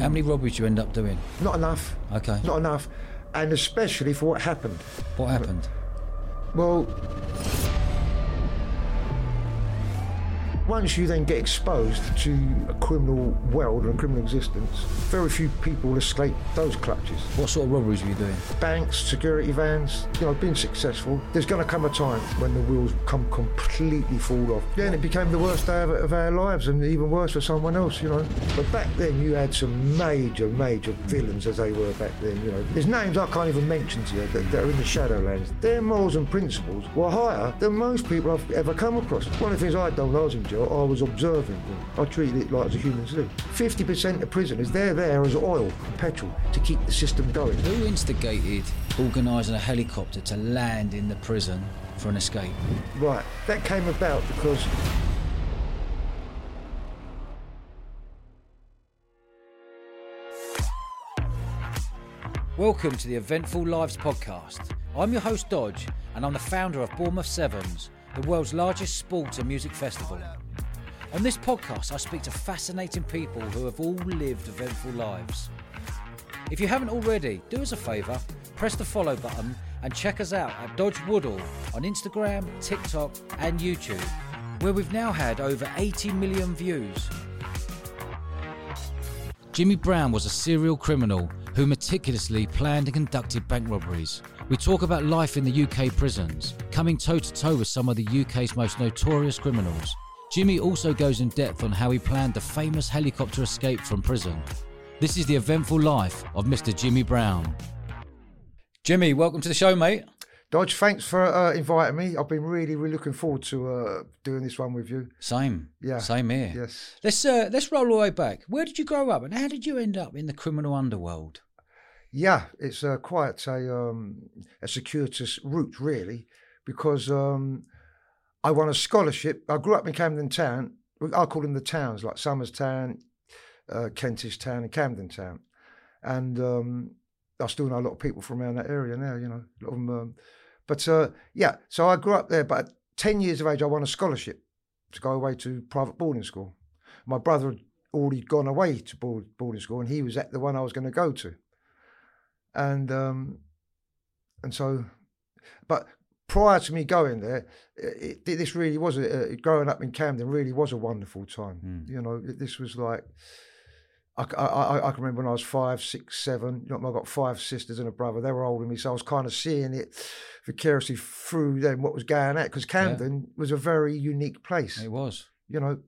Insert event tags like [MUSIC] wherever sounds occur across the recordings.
How many robberies did you end up doing? Not enough. Okay. Not enough. And especially for what happened. What happened? Well, once you then get exposed to a criminal world and a criminal existence, very few people escape those clutches. What sort of robberies were you doing? Banks, security vans, you know, being successful. There's going to come a time when the wheels come completely fall off. Yeah, and it became the worst day of, of our lives and even worse for someone else, you know. But back then, you had some major, major villains as they were back then, you know. There's names I can't even mention to you that, that are in the Shadowlands. Their morals and principles were higher than most people I've ever come across. One of the things I'd done when I was in jail, I was observing them. I treated it like as a human sleep. 50% of prisoners, they're there as oil and petrol to keep the system going. Who instigated organising a helicopter to land in the prison for an escape? Right, that came about because Welcome to the Eventful Lives podcast. I'm your host Dodge, and I'm the founder of Bournemouth Sevens, the world's largest sports and music festival. On this podcast, I speak to fascinating people who have all lived eventful lives. If you haven't already, do us a favour, press the follow button and check us out at Dodge Woodall on Instagram, TikTok, and YouTube, where we've now had over 80 million views. Jimmy Browne was a serial criminal who meticulously planned and conducted bank robberies. We talk about life in the UK prisons, coming toe to toe with some of the UK's most notorious criminals. Jimmy also goes in depth on how he planned the famous helicopter escape from prison. This is the eventful life of Mr. Jimmy Browne. Jimmy, welcome to the show, mate. Dodge, thanks for uh, inviting me. I've been really, really looking forward to uh, doing this one with you. Same. Yeah. Same here. Yes. Let's uh, let's roll all the way back. Where did you grow up, and how did you end up in the criminal underworld? Yeah, it's uh, quite a um, a circuitous route, really, because um, I won a scholarship. I grew up in Camden Town. I call them the towns, like Somers Town, uh, Kentish Town, and Camden Town. And um, I still know a lot of people from around that area now, you know. A lot of them, um, but uh, yeah, so I grew up there. But at 10 years of age, I won a scholarship to go away to private boarding school. My brother had already gone away to board, boarding school, and he was at the one I was going to go to. And um, and so, but prior to me going there, it, it, this really was a, uh, growing up in Camden really was a wonderful time. Mm. You know, this was like. I, I, I can remember when I was five, six, seven. You know, I got five sisters and a brother. They were older than me, so I was kind of seeing it vicariously through them what was going on. Because Camden was a very unique place. It was. You know, it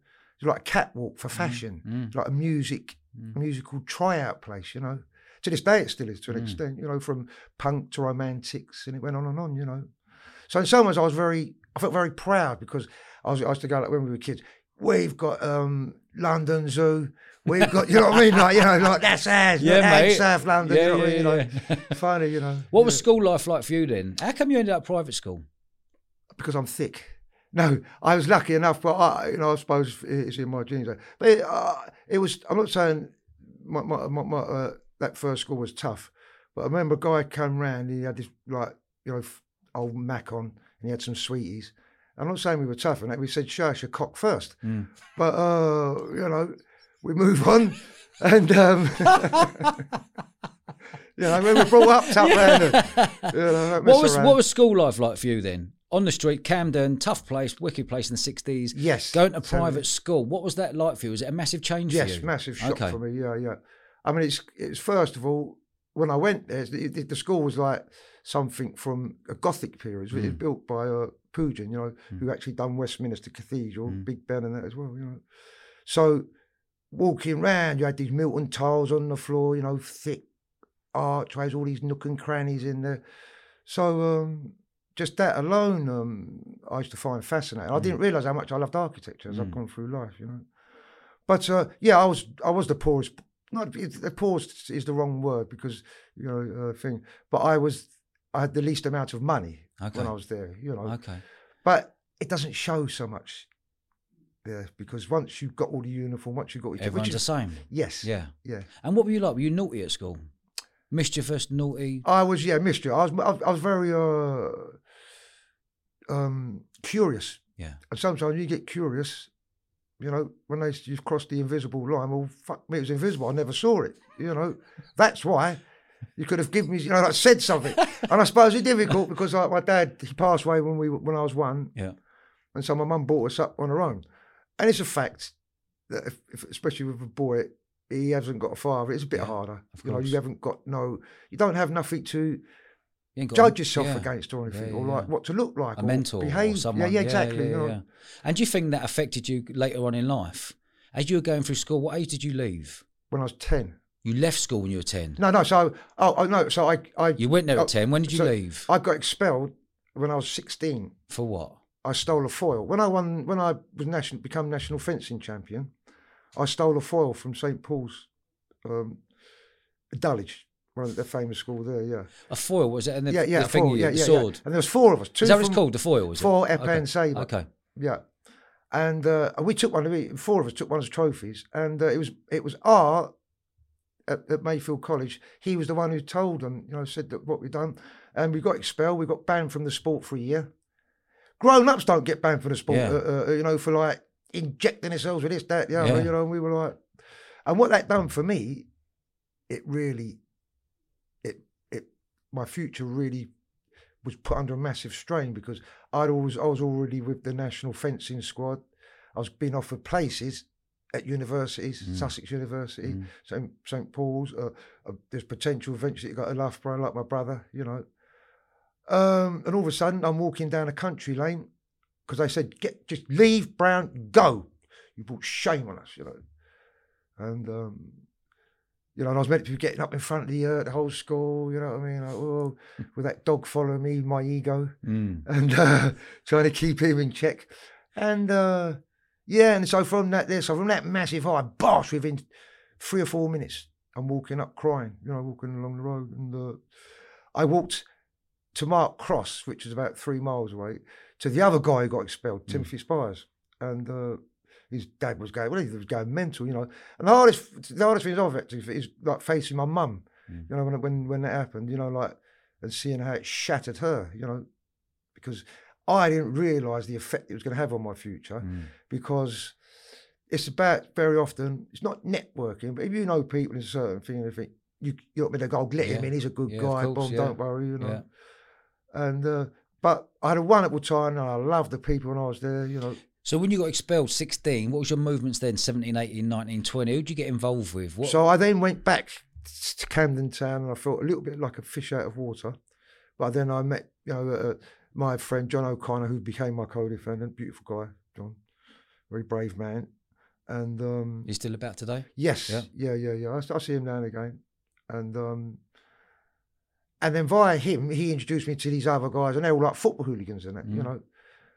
was like a catwalk for fashion, Mm. like a music, Mm. musical tryout place. You know, to this day it still is to an Mm. extent. You know, from punk to romantics, and it went on and on. You know, so in some ways I was very, I felt very proud because I was I used to go like when we were kids. We've got um, London Zoo. We've got, you know what I mean? Like, you know, like that's ours. Yeah, Yeah, mate. South London. Yeah, you know what I yeah. Like, yeah. [LAUGHS] funny, you know. What was school life like for you then? How come you ended up private school? because I'm thick. No, I was lucky enough, but I, you know, I suppose it's in my genes. But it, uh, it was. I'm not saying my, my, my, my uh, that first school was tough, but I remember a guy came round. He had this like you know old Mac on, and he had some sweeties. I'm not saying we were tough, and that we said shush your cock first, Mm. but uh, you know, we move on, [LAUGHS] and um, [LAUGHS] you know, we were brought up tough round. and, You know, What was around. what was school life like for you then? On the street, Camden, tough place, wicked place in the sixties. Yes, Going to so- private school, what was that like for you? Was it a massive change Yes, massive shock Okay. for me. Yeah, yeah. I mean, it's it's first of all when I went there, the, the- the school was like something from a Gothic period. It was Mm. built by uh, Pugin, you know, Mm. who actually done Westminster Cathedral, Mm. Big Ben, and that as well. You know, so walking around, you had these Minton tiles on the floor, you know, thick archways, all these nook and crannies in there. So um, just that alone, um, I used to find fascinating. I didn't realise how much I loved architecture as I've Mm. gone through life, you know. But uh, yeah, I was I was the poorest. Not the poorest is the wrong word because you know uh, thing. But I was I had the least amount of money Okay. when I was there, you know. Okay. But it doesn't show so much there because once you've got all the uniform, once you've got your Everyone's the same. yes, Yeah. yeah. And what were you like? Were you naughty at school? Mischievous, naughty? I was yeah, mystery. I was I was- I was very uh, um, curious. Yeah. And sometimes you get curious, You know, when they you've crossed the invisible line, well, fuck me, it was invisible. I never saw it. You know, that's why you could have given me, you know, like said something. and I suppose it's difficult because like my dad, he passed away when we when I was one, Yeah. and so my mum brought us up on her own. And it's a fact that, if, if, especially with a boy, he hasn't got a father. It's a bit Yeah, harder. of You know, you haven't got no, you don't have nothing to You ain't got judge yourself yeah. against or anything, Yeah, or like what to look like, a or mentor behave. someone. Yeah, yeah, exactly. Yeah, you know. And do you think that affected you later on in life? As you were going through school, what age did you leave? When I was ten. You left school when you were 10. No, no. So, oh, oh no. So I, I, You went there Oh, at 10. When did you so leave? I got expelled when I was sixteen. For what? I stole a foil. When I won, when I was national, become national fencing champion, I stole a foil from St Paul's, um, Dulwich, one of the famous school there. Yeah, A foil, was it? And the, yeah, yeah, the foil, you- yeah, the yeah, sword. Yeah. And there was four of us. Two Is that what it's called? The foil? It? Foil epee okay. and sabre. Okay. Yeah, and uh, we took one of it. Four of us took one as trophies, and uh, it was it was our at, at Mayfield College. He was the one who told them, you know, said that what we've done, and we got expelled. We got banned from the sport for a year. Grown ups don't get banned from the sport, Yeah. uh, uh, you know, for like injecting themselves with this, that, the other, Yeah. you know. And we were like, and what that done for me, it really, it it my future really was put under a massive strain because I'd always I was already with the national fencing squad. I was being offered places at universities, Mm. Sussex University, Mm. St St Paul's. Uh, uh, there's potential eventually to go to Loughborough, like my brother, you know. Um, and all of a sudden, I'm walking down a country lane because they said, "Get just leave Browne, go." You brought shame on us, you know. And um, you know, and I was meant to be getting up in front of the uh, the whole school, you know what I mean? Like, oh, [LAUGHS] with that dog following me, my ego Mm. and uh, [LAUGHS] trying to keep him in check. And uh, yeah, and so from that there, so from that massive high, bosh, within three or four minutes, I'm walking up crying, you know, walking along the road, and uh, I walked to Mark Cross, which is about three miles away, to the other guy who got expelled, Timothy Spires, and. Uh, his dad was going, well, he was going mental, you know. And the hardest, the hardest thing I've had to is like facing my mum, Mm. you know, when, when when that happened, you know, like, and seeing how it shattered her, you know, because I didn't realise the effect it was going to have on my future Mm. because it's about very often it's not networking, but if you know people in a certain thing, you think you you know, to go let him in, he's a good Yeah, guy, course, Bob, yeah. don't worry, you know. Yeah. And uh, but I had a wonderful time, and I loved the people when I was there, you know. So when you got expelled 16, what was your movements then? 17, 18, 19, 20? Who did you get involved with? What? So I then went back to Camden Town, and I felt a little bit like a fish out of water. But then I met, you know, uh, my friend John O'Connor, who became my co-defendant. Beautiful guy, John, very brave man. And um, you still about today? Yes. Yeah. Yeah, yeah, yeah. I, I see him now and again. And um, and then via him, he introduced me to these other guys, and they're all like football hooligans and that, you Mm. know.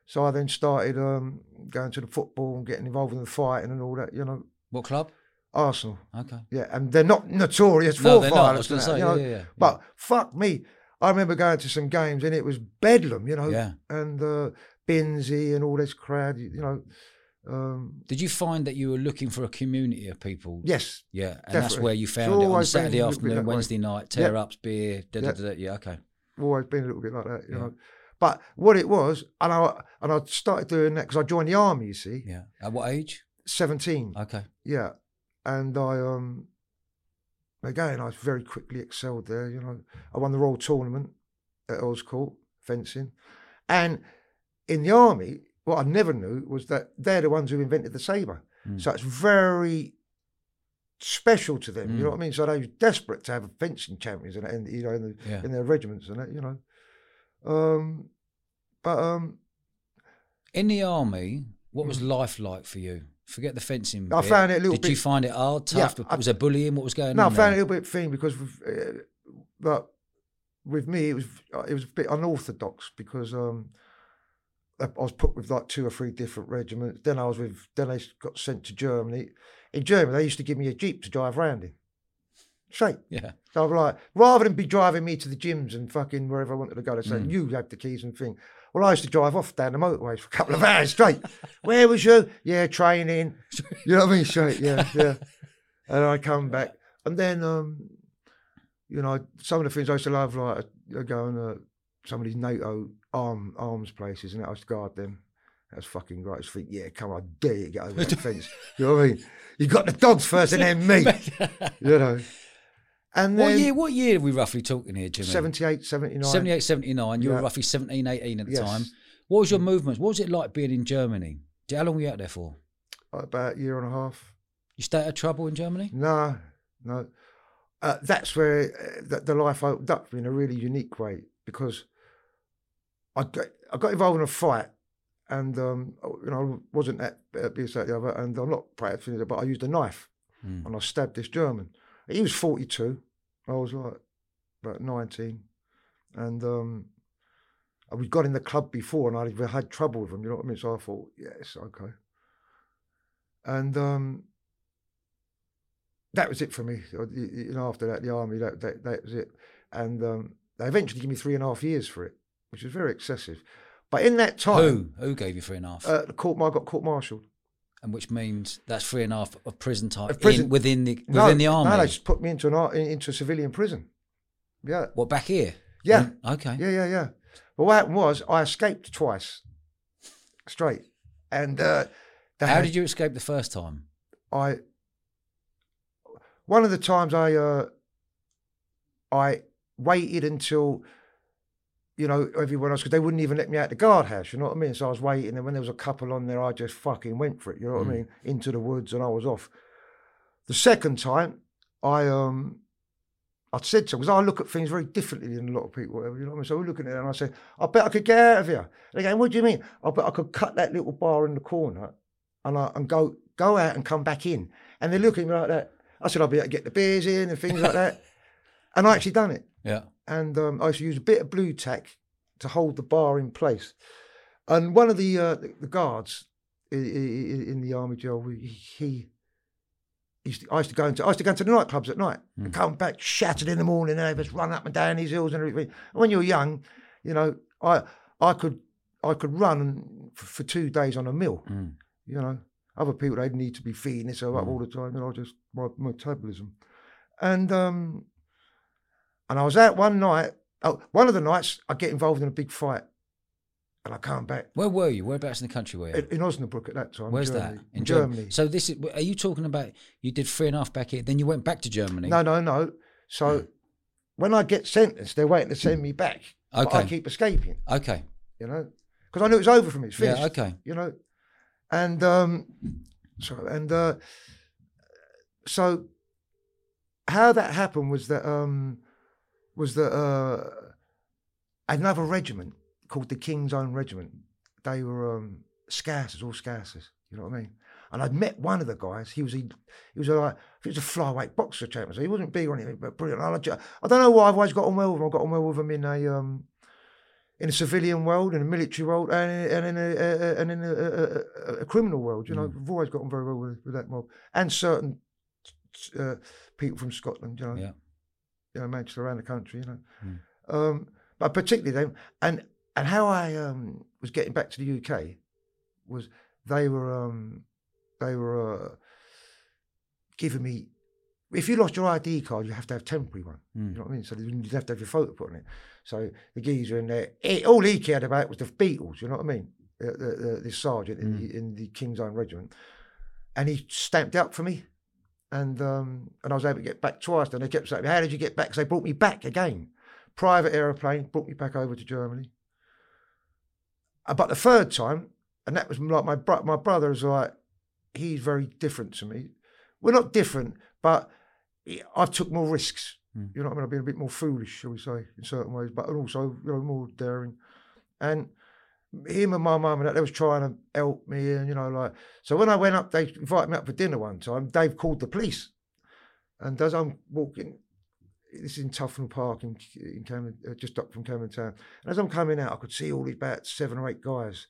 So I then started um, going to the football and getting involved in the fighting and all that, you know. What club? Arsenal, Okay. yeah, and they're not notorious for No, not. I violence. was gonna that, say, you yeah, know. yeah, yeah. But fuck me, I remember going to some games and it was bedlam, you know, yeah. and uh, Binsey and all this crowd, you you know. Um, Did you find that you were looking for a community of people? yes, Yeah, and that's where you It's found it on Saturday a little bit afternoon, that way. Wednesday night, tear ups, beer, da, da, Yeah. da, da. yeah, okay. always been a little bit like that, you Yeah. know. But what it was, and I and I started doing that because I joined the army. You see, Yeah. At what age? seventeen, Okay. yeah, and I um again I very quickly excelled there. You know, I won the Royal Tournament at Earls Court fencing, and in the army, what I never knew was that they're the ones who invented the saber. Mm. So it's very special to them. You know Mm. what I mean? So they were desperate to have fencing champions and, and you know in, the, Yeah. in their regiments and that. You know, um, but um, In the army, what was life like for you? Forget the fencing. I bit. found it a little Did you find it hard, Yeah, tough? I- was there bullying? What was going on? no, I found it a little bit thin because, with, uh, but with me it was it was a bit unorthodox because um, I I was put with like two or three different regiments. Then I was with then I got sent to Germany. In Germany, they used to give me a jeep to drive around in. Straight. Yeah. So I'm like, rather than be driving me to the gyms and fucking wherever I wanted to go, they said, Mm. you have the keys and thing. Well, I used to drive off down the motorways for a couple of hours straight. Where was you? Yeah, training. You know what I mean? Straight, yeah, yeah. And I come back. And then, um, you know, some of the things I used to love, like I go on uh, some of these NATO arm, arms places and I used to guard them. That's fucking great. I just think, yeah, come on, I dare you get over that fence. You know what I mean? You got the dogs first and then me. [LAUGHS] you know. And what year? What year are we roughly talking here, Jimmy? 78, 79. 78, 79. You were roughly 17, 18 at the Yes. time. What was your movements? What was it like being in Germany? How long were you out there for? About a year and a half. You stay out of trouble in Germany? No, no. Uh, that's where uh, the, the life opened up in a really unique way because I got, I got involved in a fight and um, you know I wasn't that uh, this that the other and I'm not proud of it, but I used a knife Mm. and I stabbed this German. He was 42. I was like about 19, and um, we got in the club before and I'd had trouble with him. You know what I mean? So I thought, yes, okay. And um, that was it for me. You know, after that, the army, that that, that was it. And um, they eventually gave me three and a half years for it, which was very excessive. But in that time, Who? Who gave you three and a half? uh, the court, I got court-martialed. And which means that's three and a half of prison time prison- in, within the No, within the army. No, they just put me into an into a civilian prison. Yeah, What back here? yeah, Okay. yeah, yeah, yeah. But what happened was I escaped twice, straight. And uh, How had- did you escape the first time? I? One of the times I uh, I waited until you know everyone else because they wouldn't even let me out the guardhouse. You know what I mean? So I was waiting, and when there was a couple on there, I just fucking went for it. You know what Mm. I mean? Into the woods, and I was off. The second time, I um. I said to because I look at things very differently than a lot of people. Whatever, you know what I mean? So we're looking at it, and I said, "I bet I could get out of here." They're going, "What do you mean?" I bet I could cut that little bar in the corner, and I, and go go out and come back in. And they're looking at me like that. I said, "I'll be able to get the beers in and things like that." [LAUGHS] And I actually done it. Yeah. And um, I used to use a bit of Blu Tack to hold the bar in place. And one of the uh, the, guards in, in the army jail, he, he used to, I used to go into I used to go into the nightclubs at night and come back shattered in the morning and they just run up and down these hills and everything. And when you're young, you know, I I could I could run for, for two days on a meal. Mm. You know, other people they need to be feeding themselves up all the time. and I just my metabolism. And um, and I was out one night. Oh, one of the nights I get involved in a big fight, and I come back Where were you? Whereabouts in the country were you? in, in Osnabrück at that time. Where's Germany. that? In Germany. So this is. Are you talking about? You did three and a half back here, then you went back to Germany. No, no, no. So when I get sentenced, they're waiting to send me back. But I keep escaping. Okay. You know, because I knew it was over for me. It's finished. Yeah. Okay. you know, and um, so and uh, so how that happened was that um, was that uh, another regiment called the King's Own Regiment. They were um, Scousers, all Scousers. You know what I mean? And I'd met one of the guys. He was a, he was a, like he was a flyweight boxer champion. So he wasn't big or anything, but brilliant. I, like- I don't know why I've always got on well with him. I got on well with him in a um, in a civilian world, in a military world, and, and in a, a, and in a, a, a, a criminal world. You know, I've always got on very well with, with that mob and certain uh, people from Scotland. You know, Yeah. You know, Manchester around the country. You know, Mm. um, but particularly them and and how I um, was getting back to the UK was they were um, they were uh, giving me. If you lost your ID card, you have to have a temporary one. Mm. You know what I mean? So you'd have to have your photo put on it. So the geezer in there, he, all he cared about was the Beatles. You know what I mean? The, the, sergeant in, the, in the King's Own Regiment, and he stamped out for me, and um, and I was able to get back twice. And they kept saying, "How did you get back?" 'Cause they brought me back again, private aeroplane, brought me back over to Germany. Uh, But the third time, and that was like my bro- my brother is like, he's very different to me. We're not different, but I've took more risks. Mm. You know what I mean? I've been a bit more foolish, shall we say, in certain ways, but also you know more daring. And him and my mum and that they was trying to help me, and you know like so when I went up, they invited me up for dinner one time. Dave called the police, and as I'm walking. This is in Tufnell Park in, in Camden, uh, just up from Camden Town. And as I'm coming out, I could see all these about seven or eight guys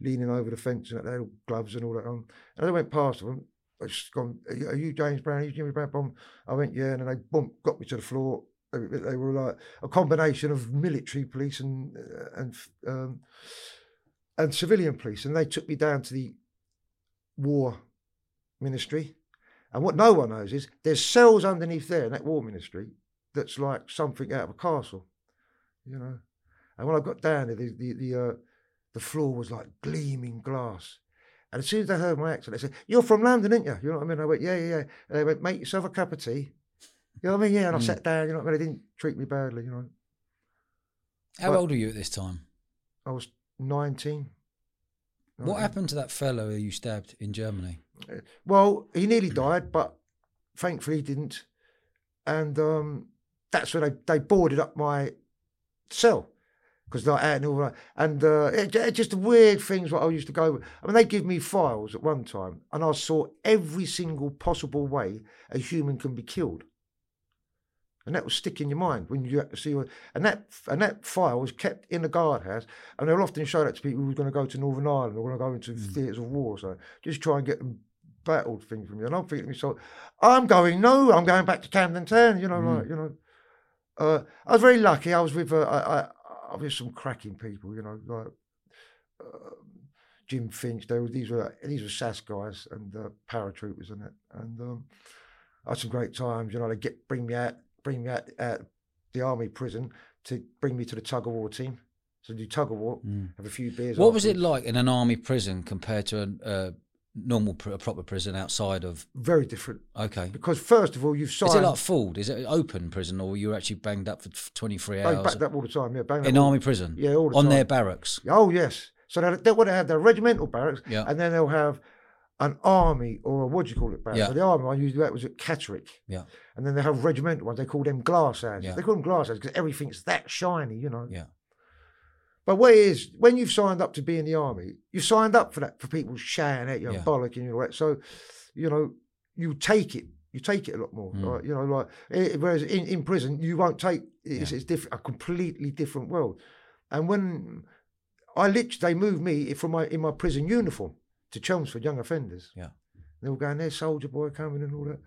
leaning over the fence and had all gloves and all that on. And as I went past them, I just gone, are you, James Browne? Are you Jimmy Browne? I went, yeah. And then they boom, got me to the floor. They, they were like a combination of military police and uh, and um, and civilian police, and they took me down to the war ministry. And what no one knows is there's cells underneath there in that war ministry that's like something out of a castle, you know. And when I got down there, the the the, uh, the floor was like gleaming glass. And as soon as they heard my accent, they said, You're from London, aren't you? You know what I mean? I went, Yeah, yeah, yeah. And they went, Make yourself a cup of tea. You know what I mean? Yeah. And I Mm. sat down, you know what I mean? They didn't treat me badly, you know. How Right. old were you at this time? I was 19. What 19. happened to that fellow who you stabbed in Germany? Well, he nearly died, but thankfully he didn't. And um, that's when they, they boarded up my cell because they're out and all that. And uh, it, it just weird things what I used to go. I mean, they give me files at one time, and I saw every single possible way a human can be killed. And that will stick in your mind when you see. what- And that and that file was kept in the guardhouse, and they'll often show that to people who's going to go to Northern Ireland or going to go into theatres of war so. Just try and get them battled things from you. And I'm thinking to myself, I'm going no, I'm going back to Camden Town. You know, Mm. like you know. Uh, I was very lucky. I was with uh, I, I, I was with some cracking people. You know, like uh, Jim Finch. They were these were these were SAS guys and uh, paratroopers and it. And um, I had some great times. You know, they get bring me out, bring me out at the army prison to bring me to the tug of war team. So do tug of war, have a few beers. What was it like in an army prison compared to a uh, normal, pr- a proper prison outside of? Very different Okay. because first of all, you've signed. Is it like Ford? Is it an open prison, or were you actually banged up for twenty three hours backed up all the time. Yeah, bang in up all- army prison? Yeah, all the on time. their barracks. Oh yes. So they, they would have their regimental barracks, Yeah. and then they'll have an army or a, what do you call it barracks? Yeah. So the army one usually that was at Catterick, Yeah, and then they have regimental ones. They call them glass houses. Yeah. They call them glass houses because everything's that shiny, you know. yeah, But what it is, when you've signed up to be in the army, you signed up for that for people shouting at you and Yeah. bollocking you. Right? So, you know, you take it. You take it a lot more. Mm. Right? You know, like eh, whereas in, in prison you won't take. It's, Yeah. it's different, a completely different world. And when I literally they moved me from my in my prison uniform to Chelmsford Young Offenders. Yeah. They were going there, soldier boy coming and all that,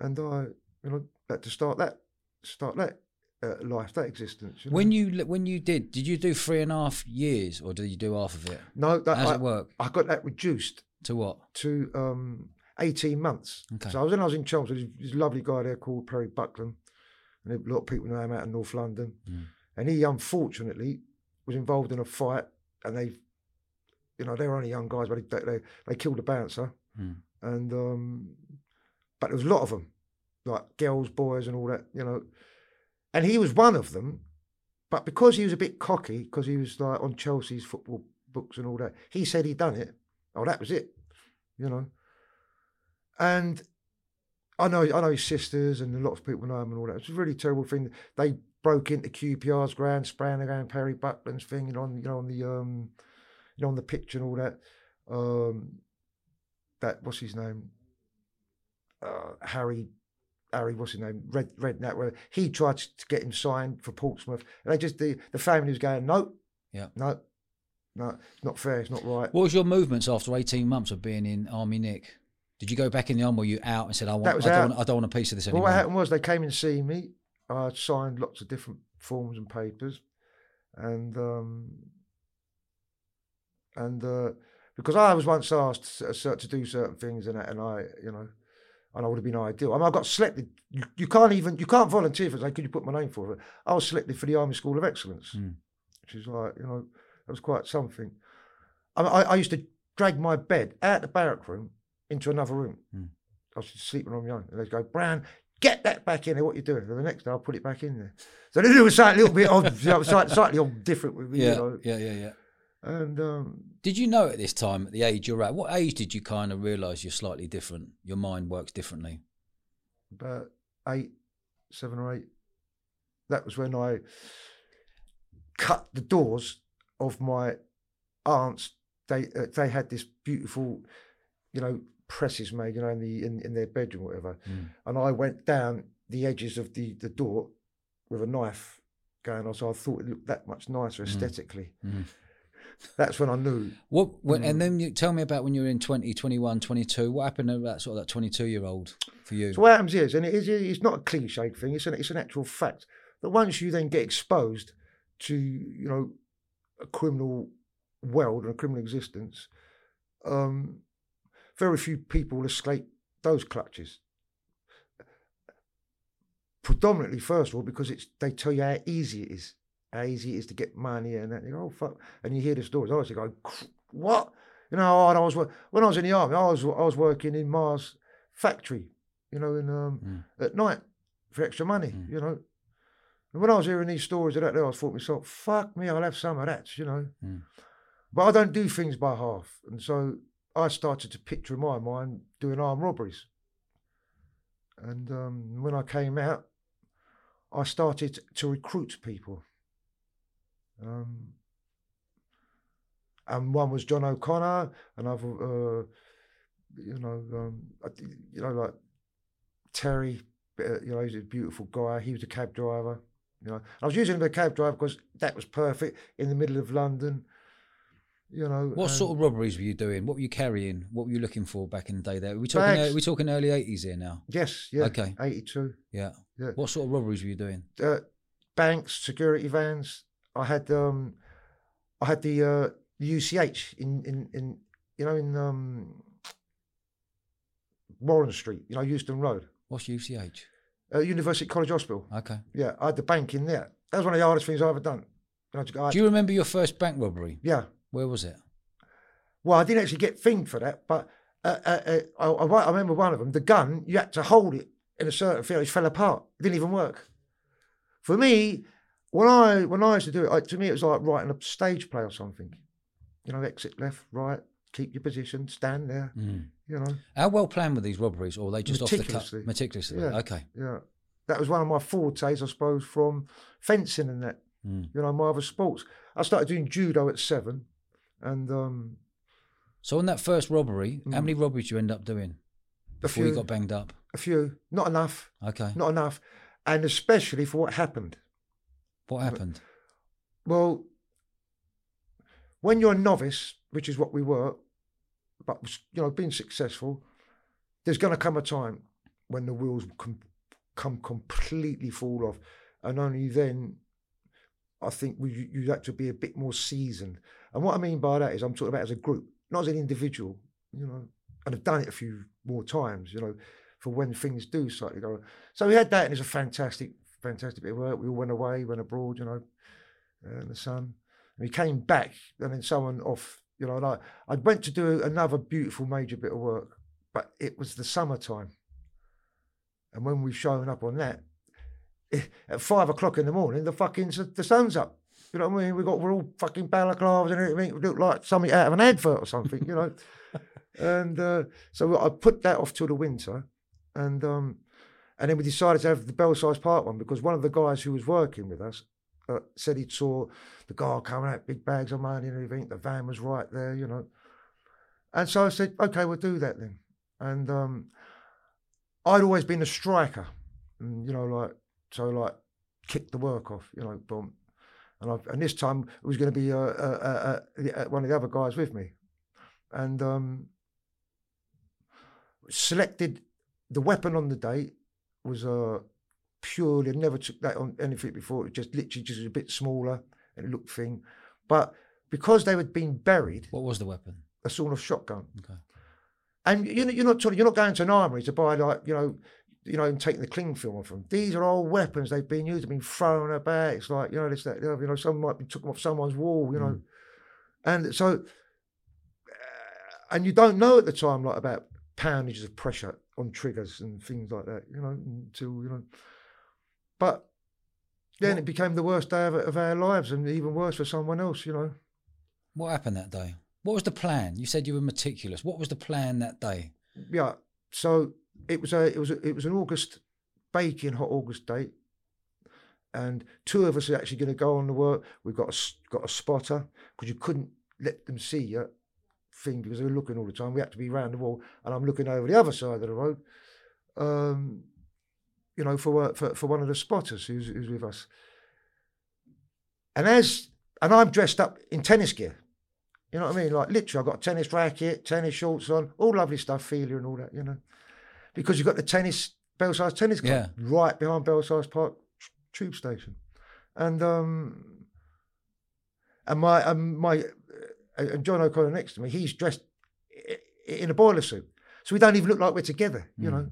and I, you know, had to start that, start that uh, life, that existence. You know? When you when you did, did you do three and a half years, or did you do half of it? no, that How's I, it work? I got that reduced To what? to um, 18 months. Okay. So I was when I was in Chelmsford, there's this lovely guy there called Perry Buckland, and a lot of people know him out of North London. Mm. And he unfortunately was involved in a fight, and they, you know, they were only young guys, but they they, they killed a bouncer, Mm. and um, but there was a lot of them, like girls, boys, and all that, you know. And he was one of them, but because he was a bit cocky, because he was like on Chelsea's football books and all that, he said he'd done it. Oh, that was it, you know. And I know, I know his sisters, and a lot of people know him and all that. It's a really terrible thing. They broke into QPR's ground, spraying around Perry Buckland's thing, you know, on, you know, on the um, you know, on the pitch and all that. Um, that what's his name? Uh, Harry, Harry, what's his name? Red, Red, that where he tried to get him signed for Portsmouth, and they just the the family was going, no, Yeah. no, no, it's not fair, it's not right. What was your movements after eighteen months of being in Army Nick? Did you go back in the army? Or you out and said, "I want, That was I don't, want, I don't want a piece of this Well, anymore"? what happened was they came and see me. I signed lots of different forms and papers, and um, and uh, because I was once asked to, do certain things, and that, and I, you know, and I would have been ideal. I mean, I got selected. You, you can't even you can't volunteer for it. Say, could you put my name for it? I was selected for the Army School of Excellence, Mm. which is like you know that was quite something. I, I, I used to drag my bed out the barrack room into another room. Mm. I was sleeping on my own, and they'd go, Browne, get that back in there. What are you doing? And the next day, I'll put it back in there. So they do something a little bit odd, you know, slightly, slightly odd, different with me, yeah, you know. yeah, yeah, yeah. And um, Did you know at this time, at the age you're at, what age did you kind of realise you're slightly different? Your mind works differently. about eight, seven or eight, that was when I cut the doors of my aunt's. They uh, they had this beautiful, you know, presses made, you know, in the in, in their bedroom, or whatever. Mm. And I went down the edges of the the door with a knife going on, so I thought it looked that much nicer aesthetically. Mhm. That's when I knew. What, Mm. and then you tell me about when you were in 20, 21, 22. What happened to that sort of that 22 year old for you? So what happens is, and it is, it's not a cliched thing. It's an it's an actual fact that once you then get exposed to you know a criminal world and a criminal existence, um, very few people escape those clutches. Predominantly, first of all, because it's they tell you how easy it is how easy it is to get money and that. You go, oh fuck, and you hear the stories. I was go, what? You know, I was when I was in the army, I was I was working in Mars factory, you know, in um, Mm. at night for extra money, Mm. you know. And when I was hearing these stories of that, there, I thought to myself, fuck me, I'll have some of that, you know. Mm. But I don't do things by half, and so I started to picture in my mind doing armed robberies. And um, when I came out, I started to recruit people. Um, and one was John O'Connor, another, uh, you know, um, you know, like Terry. uh, You know, he's a beautiful guy. He was a cab driver. You know, I was using a cab driver because that was perfect in the middle of London. You know, What sort of robberies were you doing? What were you carrying? What were you looking for back in the day? There, are we talking? Bags. Are we talking early eighties here now? Yes, yeah. Okay. Eighty-two. Yeah. Yeah. What sort of robberies were you doing? uh, banks, security vans. I had um, I had the uh, UCH in in in you know in um, Warren Street, you know Euston Road, What's UCH? uh, University College Hospital. Okay. Yeah, I had the bank in there. That was one of the hardest things I ever done. You know, I- Do you remember your first bank robbery? yeah. Where was it? Well, I didn't actually get thinged for that, but uh, uh, uh, I, I, I remember one of them. The gun, you had to hold it in a certain field. It fell apart. It didn't even work. For me, when I when I used to do it, I, to me it was like writing a stage play or something. You know, exit left, right, keep your position, stand there. Mm. You know, How well planned were these robberies, or were they just off the cut? Meticulously. Meticulously. Yeah. Okay. yeah. That was one of my fortes, I suppose, from fencing and that. Mm. You know, my other sports. I started doing judo at seven, and um, So on that first robbery, how Mm. many robberies did you end up doing before you got banged up? a few, not enough, Okay. not enough, and especially for what happened. What happened? Well, when you're a novice, which is what we were, but you know, being successful, there's going to come a time when the wheels com- come completely fall off, and only then, I think we you have to be a bit more seasoned. And what I mean by that is, I'm talking about as a group, not as an individual. You know, and I've done it a few more times. You know, for when things do slightly go. So we had that, and it's a fantastic, fantastic bit of work. We all went away, went abroad. You know, uh, in the sun. And we came back, and then someone off, you know, and I, I went to do another beautiful major bit of work, but it was the summertime. And when we've shown up on that, eh, at five o'clock in the morning, the fucking the sun's up. You know what I mean? We got we're all fucking balaclavas and everything. We look like something out of an advert or something, you know. [LAUGHS] and uh, so I put that off till the winter, and um, and then we decided to have the Belsize Park one because one of the guys who was working with us uh, said he saw the guy coming out, big bags of money and everything. The van was right there, you know. And so I said, okay, we'll do that then. And um, I'd always been a striker, and you know, like so, like kick the work off, you know, boom. And I, and this time it was going to be uh, uh, uh, uh, one of the other guys with me, and um, selected the weapon on the day was uh, purely. Never took that on anything before. It just literally just a bit smaller and it looked thing, but because they had been buried, What was the weapon? a sort of shotgun. Okay. And you're, you're not you're not going to an armory to buy like you know, you know, and taking the cling film off them. These are old weapons. They've been used. They've been thrown about. It's like you know, this that you know, someone might be took them off someone's wall. You know, and so, uh, and you don't know at the time like about poundages of pressure on triggers and things like that. You know, until you know, but then What- it became the worst day of, of our lives, and even worse for someone else. You know. What happened that day? What was the plan? You said you were meticulous. What was the plan that day? yeah. So it was a it was a, it was an August baking hot August day, and two of us are actually going to go on the work. We've got a got a spotter because you couldn't let them see you thing because were looking all the time. We had to be round the wall, and I'm looking over the other side of the road. Um, you know, for one- for for one of the spotters who's who's with us, and as and I'm dressed up in tennis gear. You know what I mean? Like literally, I've got a tennis racket, tennis shorts on, all lovely stuff, feeler and all that, you know. Because you've got the tennis, Belsize Tennis Club, right behind Belsize Park t- tube station. And um and my um, my uh, and John O'Connor next to me, he's dressed in a boiler suit. So we don't even look like we're together, you Mm. know.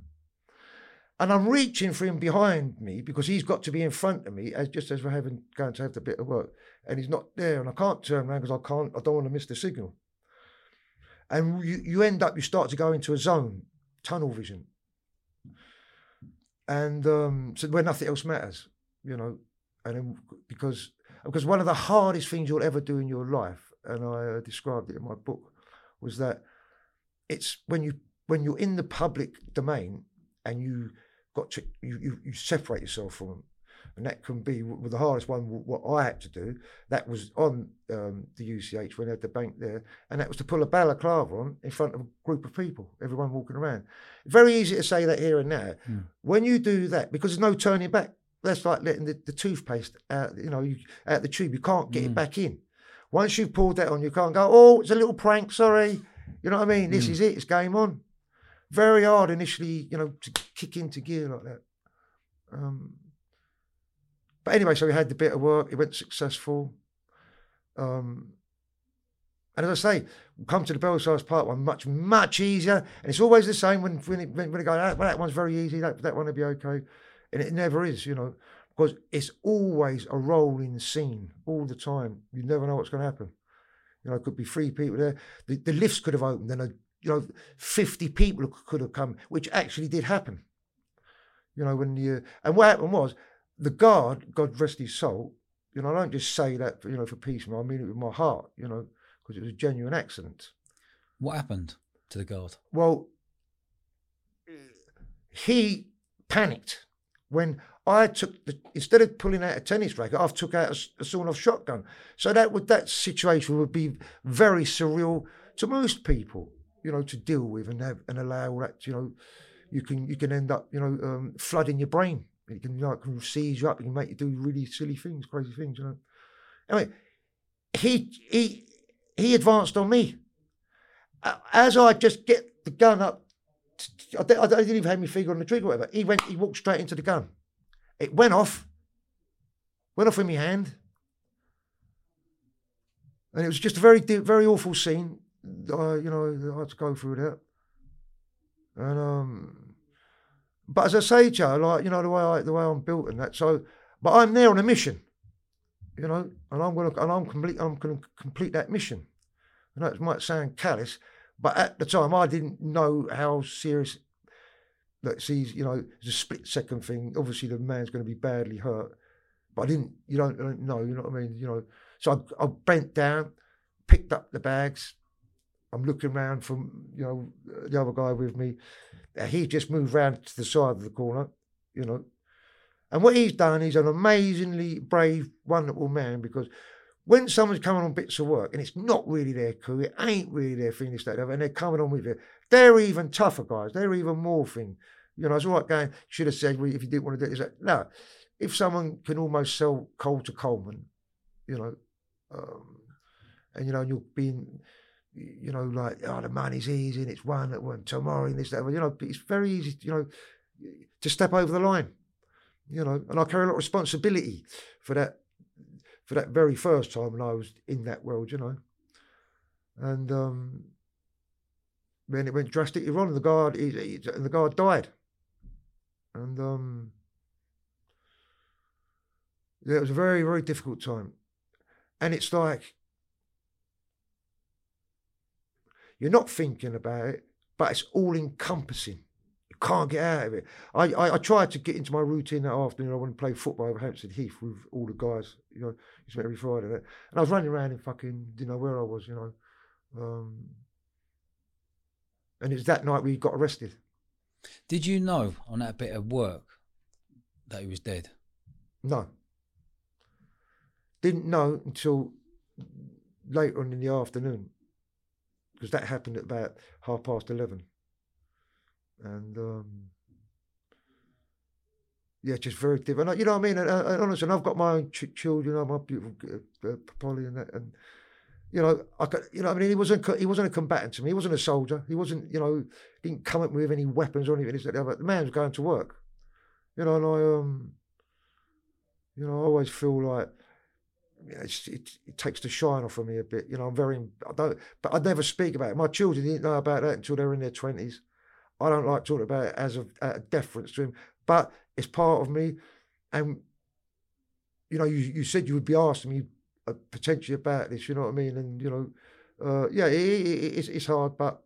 And I'm reaching for him behind me because he's got to be in front of me as just as we're having going to have the bit of work. And he's not there. And I can't turn around because I can't, I don't want to miss the signal. And you, you end up, you start to go into a zone, tunnel vision. And um, so where nothing else matters, you know, and then, because because one of the hardest things you'll ever do in your life, and I uh, described it in my book, was that it's when you when you're in the public domain and you got to you, you, you separate yourself from them and that can be well, the hardest one what i had to do that was on um, the uch when they had the bank there and that was to pull a balaclava on in front of a group of people everyone walking around very easy to say that here and now mm. when you do that because there's no turning back that's like letting the, the toothpaste out you know you, out the tube you can't get mm. it back in once you've pulled that on you can't go oh it's a little prank sorry you know what i mean this mm. is it it's game on very hard initially, you know, to kick into gear like that. Um, but anyway, so we had the bit of work. It went successful. Um, and as I say, come to the Belsize Park one, much, much easier. And it's always the same when when it, when it go, well, that one's very easy, that, that one will be okay. And it never is, you know, because it's always a rolling scene all the time. You never know what's going to happen. You know, it could be three people there. The, the lifts could have opened and a you know, 50 people could have come, which actually did happen. You know, when you, and what happened was the guard, God rest his soul, you know, I don't just say that, for, you know, for peace, I mean it with my heart, you know, because it was a genuine accident. What happened to the guard? Well, he panicked when I took the instead of pulling out a tennis racket, I've took out a, a sawn-off shotgun. So that would that situation would be very surreal to most people you know, to deal with and have and allow that, you know, you can you can end up, you know, um, flooding your brain. It can, you know, seize you up. It can make you do really silly things, crazy things, you know. Anyway, he he he advanced on me. As I just get the gun up, I didn't even have my finger on the trigger, or whatever. He went, he walked straight into the gun. It went off, went off in my hand, and it was just a very, very awful scene. I, you know, I had to go through that. And um, but as I say, Joe, like you know the way I the way I'm built and that. So, but I'm there on a mission, you know, and I'm gonna and I'm complete I'm gonna complete that mission. I know it might sound callous, but at the time I didn't know how serious. That sees, you know, a split second thing. Obviously, the man's going to be badly hurt, but I didn't. You don't, don't know. You know what I mean? You know. So I, I bent down, picked up the bags, I'm looking around from you know the other guy with me. He just moved round to the side of the corner, you know. And what he's done, he's an amazingly brave, wonderful man because when someone's coming on bits of work and it's not really their it ain't really their thing, this, that, and they're coming on with it, they're even tougher guys. They're even more thing. You know, it's all right going, should have said, well, if you didn't want to do it, like, no. If someone can almost sell coal to Coleman, you know, um, and, you know, you're being you know, like, oh, the money's easy and it's one that one tomorrow and this, that, you know, it's very easy, you know, to step over the line, you know, and I carry a lot of responsibility for that, for that very first time when I was in that world, you know. And um, then it went drastically wrong and the guard, he, he, and the guard died. And um, yeah, it was a very, very difficult time. And it's like, You're not thinking about it, but it's all encompassing. You can't get out of it. I, I, I tried to get into my routine that afternoon. I wanted to play football over Hampstead Heath with all the guys, you know, used every Friday. And I was running around in fucking, didn't know, where I was, you know. Um, and it was that night we got arrested. Did you know on that bit of work that he was dead? No. Didn't know until later on in the afternoon because that happened at about half past 11. And um, yeah, just very different. You know what I mean? And, and honestly, I've got my own ch- children, my beautiful uh, uh, Polly and. And, you know, I could, you know, I mean, he wasn't he wasn't a combatant to me. He wasn't a soldier. He wasn't, you know, didn't come up with any weapons or anything. But the man was going to work. You know, and I, um, you know, I always feel like it, it, takes the shine off of me a bit. You know, I'm very, I don't, but I never speak about it. My children didn't know about that until they were in their 20s. I don't like talking about it as a, a deference to him, but it's part of me. And you know, you, you said you would be asking me uh, potentially about this. You know what I mean? And you know, uh, yeah, it, it, it's, it's hard, but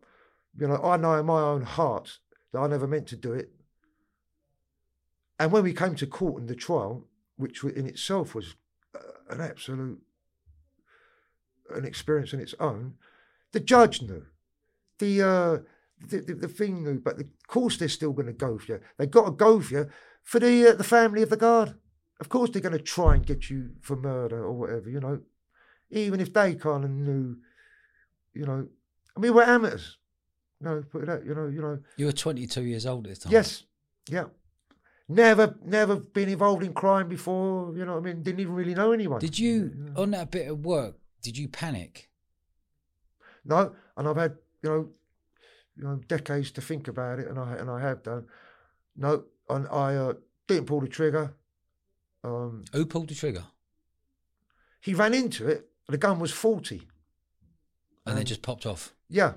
you know, I know in my own heart that I never meant to do it. And when we came to court in the trial, which in itself was uh, an absolute an experience in its own, the judge knew, the uh, the, the, the thing but of course they're still going to go for you. They've got to go for you for the uh, the family of the guard. Of course they're going to try and get you for murder or whatever, you know, even if they kind of knew, you know. I mean, we're amateurs. You know, put it out, you know, you know. You were 22 years old at the time. Yes, yeah. Never, never been involved in crime before. You know, what I mean, didn't even really know anyone. Did you on that bit of work? Did you panic? No, and I've had you know, you know, decades to think about it, and I and I have done. No, and I uh, didn't pull the trigger. Um, Who pulled the trigger? he ran into it. The gun was forty. And Um, just popped off. Yeah.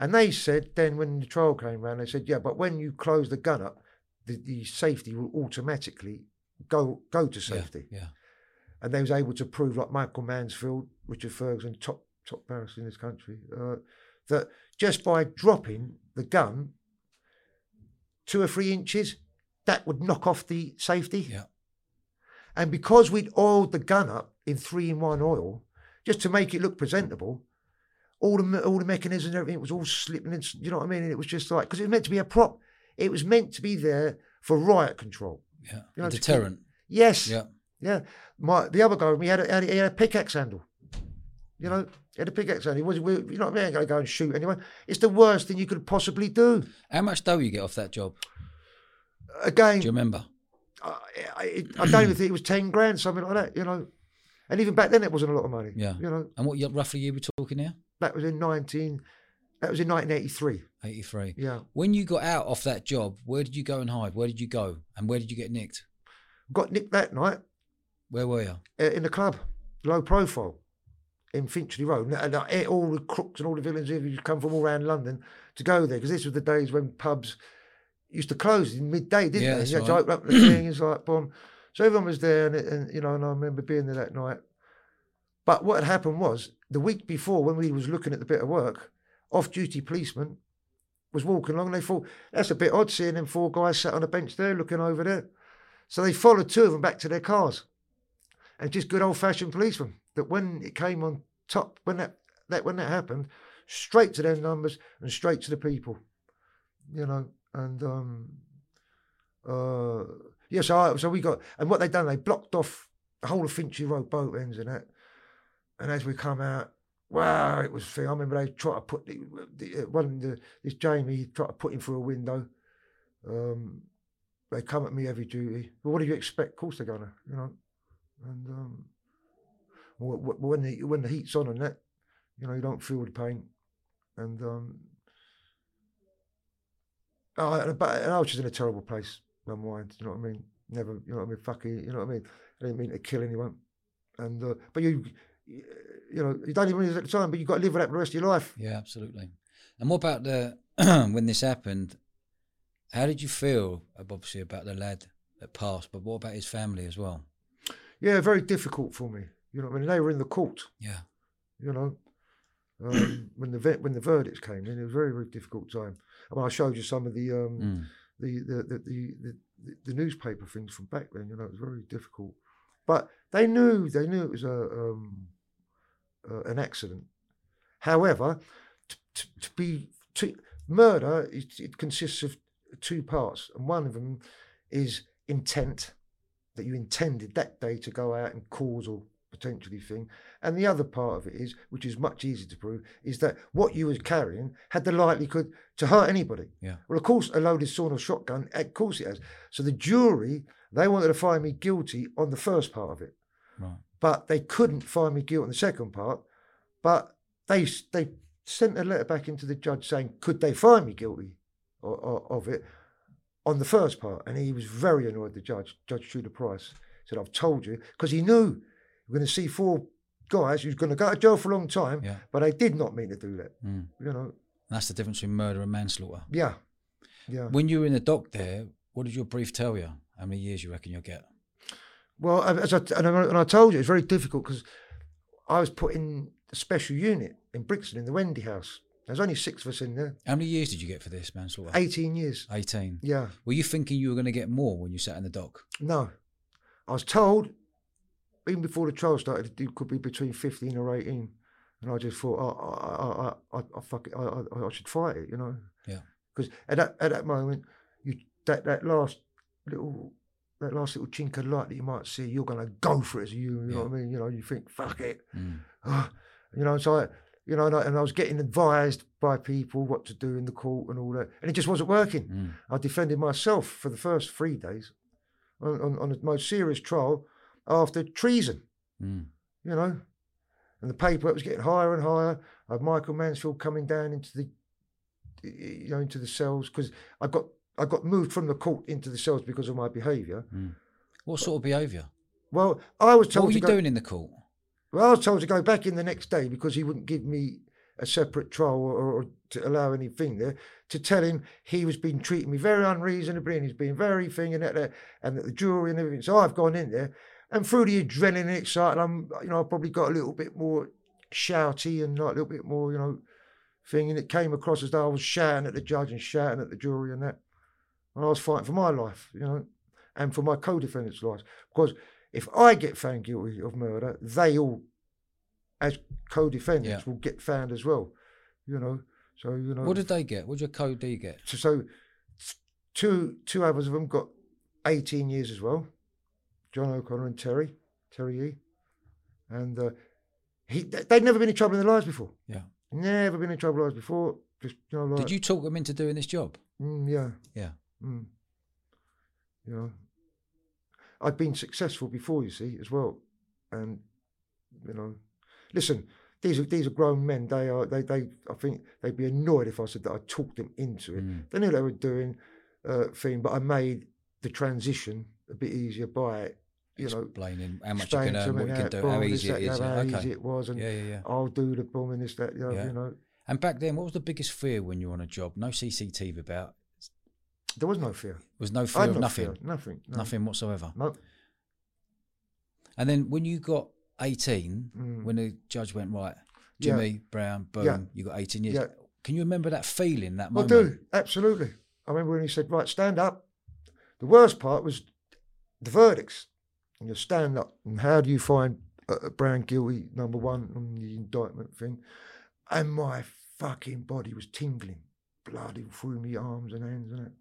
And they said then when the trial came round, they said, yeah, but when you close the gun up, the, the safety will automatically go go to Yeah, safety. Yeah. And they was able to prove, like Michael Mansfield, Richard Ferguson, top top barristers in this country, uh, that just by dropping the gun two or three inches, that would knock off the safety. Yeah. And because we'd oiled the gun up in three in one oil, just to make it look presentable, all the all the mechanisms and everything was all slipping in. You know what I mean? And it was just like because it was meant to be a prop. It was meant to be there for riot control. Yeah. You know, to keep- deterrent. Yes. Yeah. Yeah. My the other guy me had a, had a, he had a pickaxe handle. You know, he had a pickaxe handle. He was, you know what I mean? I ain't going to go and shoot anyone. It's the worst thing you could possibly do. How much dough you get off that job? Again, Do you remember? I, I, I don't even think it was 10 grand, something like that, you know. And even back then, it wasn't a lot of money. Yeah. You know, And what year- roughly year we talking here? that was in 19, that was in 1983. 83. Yeah. When you got out off that job, where did you go and hide? Where did you go? And where did you get nicked? Got nicked that night Where were you? uh, in the club, low profile, in Finchley Road. And all the crooks and all the villains who come from all around London to go there because this was the days when pubs used to close in midday, didn't Yeah, they? You had to right. open up the thing, it's like boom. So everyone was there, and, and you know, and I remember being there that night. But what had happened was the week before, when we was looking at the bit of work, off-duty policeman was walking along. and They thought that's a bit odd seeing them four guys sat on a bench there looking over there. So they followed two of them back to their cars, and just good old-fashioned policemen. That when it came on top, when that, that when that happened, straight to their numbers and straight to the people, you know. And um, uh, yeah, so I, so we got and what they done, they blocked off the whole of Finchley Road boat ends and that. And as we come out, wow, it was. I remember they tried to put the, the uh, one the, this Jamie tried to put him through a window. Um, they come at me heavy duty. Well, what do you expect? Of course they're gonna, you know. And um, when the when the heat's on and that, you know, you don't feel the pain. And um, oh, and, but and I was just in a terrible place. My mind, you know what I mean. Never, you know what I mean. Fucking, you know what I mean. I didn't mean to kill anyone. And uh, but you, you know, you don't even realize at the time, but you have got to live with that for the rest of your life. Yeah, absolutely. And what about the [CLEARS THROAT] when this happened? How did you feel? Obviously about the lad that passed, but what about his family as well? Yeah, very difficult for me. You know what I mean. They were in the court. Yeah, you know. Um, [CLEARS THROAT] when the when the verdicts came in, it was a very very difficult time. I mean, I showed you some of the um, Mm. the, the, the, the, the the newspaper things from back then. You know, it was very difficult. But they knew they knew it was a um, uh, an accident. However, to, to, to be to, murder, it, it consists of two parts, and one of them is intent that you intended that day to go out and cause or potentially thing, and the other part of it is, which is much easier to prove, is that what you was carrying had the likelihood to hurt anybody. Yeah. Well, of course, a loaded sword or shotgun, of course it has. So the jury, they wanted to find me guilty on the first part of it, right. but they couldn't find me guilty on the second part. But they they sent a letter back into the judge saying, could they find me guilty of, of it on the first part? And he was very annoyed. The judge, Judge Tudor Price, said, "I've told you," because he knew we're going to see four guys who's going to go to jail for a long time, Yeah. but they did not mean to do that. Mm. You know, That's the difference between murder and manslaughter. yeah, Yeah. When you were in the dock there, what did your brief tell you? How many years you reckon you'll get? Well, as I, and I, and I told you, it's very difficult because I was put in a special unit in Brixton in the Wendy House. There's only six of us in there. How many years did you get for this manslaughter? 18 years. 18. Yeah. Were you thinking you were going to get more when you sat in the dock? No. I was told, even before the trial started, it could be between 15 or 18. And I just thought, I, I, I, I, I fuck it, I, I, I should fight it, you know? Yeah. Because at that, at that moment, you that, that last little that last little chink of light that you might see, you're going to go for it. So you, you know what I mean? You know, you think, fuck it. Mm. you know, so I, you know, and I, and I was getting advised by people what to do in the court and all that, and it just wasn't working. Mm. I defended myself for the first three days on, on, on the most serious trial after treason, Mm. you know, and the paperwork was getting higher and higher. I had Michael Mansfield coming down into the, you know, into the cells because I got I got moved from the court into the cells because of my behaviour. What sort of behaviour? Well, I was told. What were to you go, doing in the court? Well, I was told to go back in the next day because he wouldn't give me a separate trial or, or to allow anything there. To tell him he was being treating me very unreasonably and he's been very thing and that, that and that the jury and everything. So I've gone in there, and through the adrenaline and excitement, I'm you know I probably got a little bit more shouty and like a little bit more you know thing, and it came across as though I was shouting at the judge and shouting at the jury and that. And I was fighting for my life, you know, and for my co-defendants' lives because if I get found guilty of murder, they all, as co-defendants, Yeah. will get found as well. You know, so you know. What did they get? What did your code D get? so, so two two others of them got eighteen years as well. John O'Connor and Terry, Terry E. And uh, he they- they'd never been in trouble in their lives before. Yeah. Never been in trouble in their lives before. Just you know, like Did you talk them into doing this job? mm, yeah. Yeah. Mm. You know, I'd been successful before, you see, as well, and you know, listen, these are these are grown men. They are they they. I think they'd be annoyed if I said that I talked them into it. Mm. They knew they were doing uh, thing, but I made the transition a bit easier by it. You know, Explaining how much you can earn, what you can do, boom, how easy it is. how easy it was, and Yeah, yeah, yeah. I'll do the boom and this that. You know, Yeah. you know. And back then, what was the biggest fear when you were on a job? No CCTV about. there was no fear. There Was no fear of no nothing. fear, nothing, no. Nothing whatsoever. No. And then when you got 18, Mm. when the judge went, right, Yeah. Jimmy Browne, boom, Yeah. you got 18 years. Yeah. Can you remember that feeling, that moment? I do, absolutely. I remember when he said, right, stand up. The worst part was the verdicts. And you stand up, and how do you find uh, Browne guilty, number one, on the indictment thing? And my fucking body was tingling, blood through my arms and hands and that.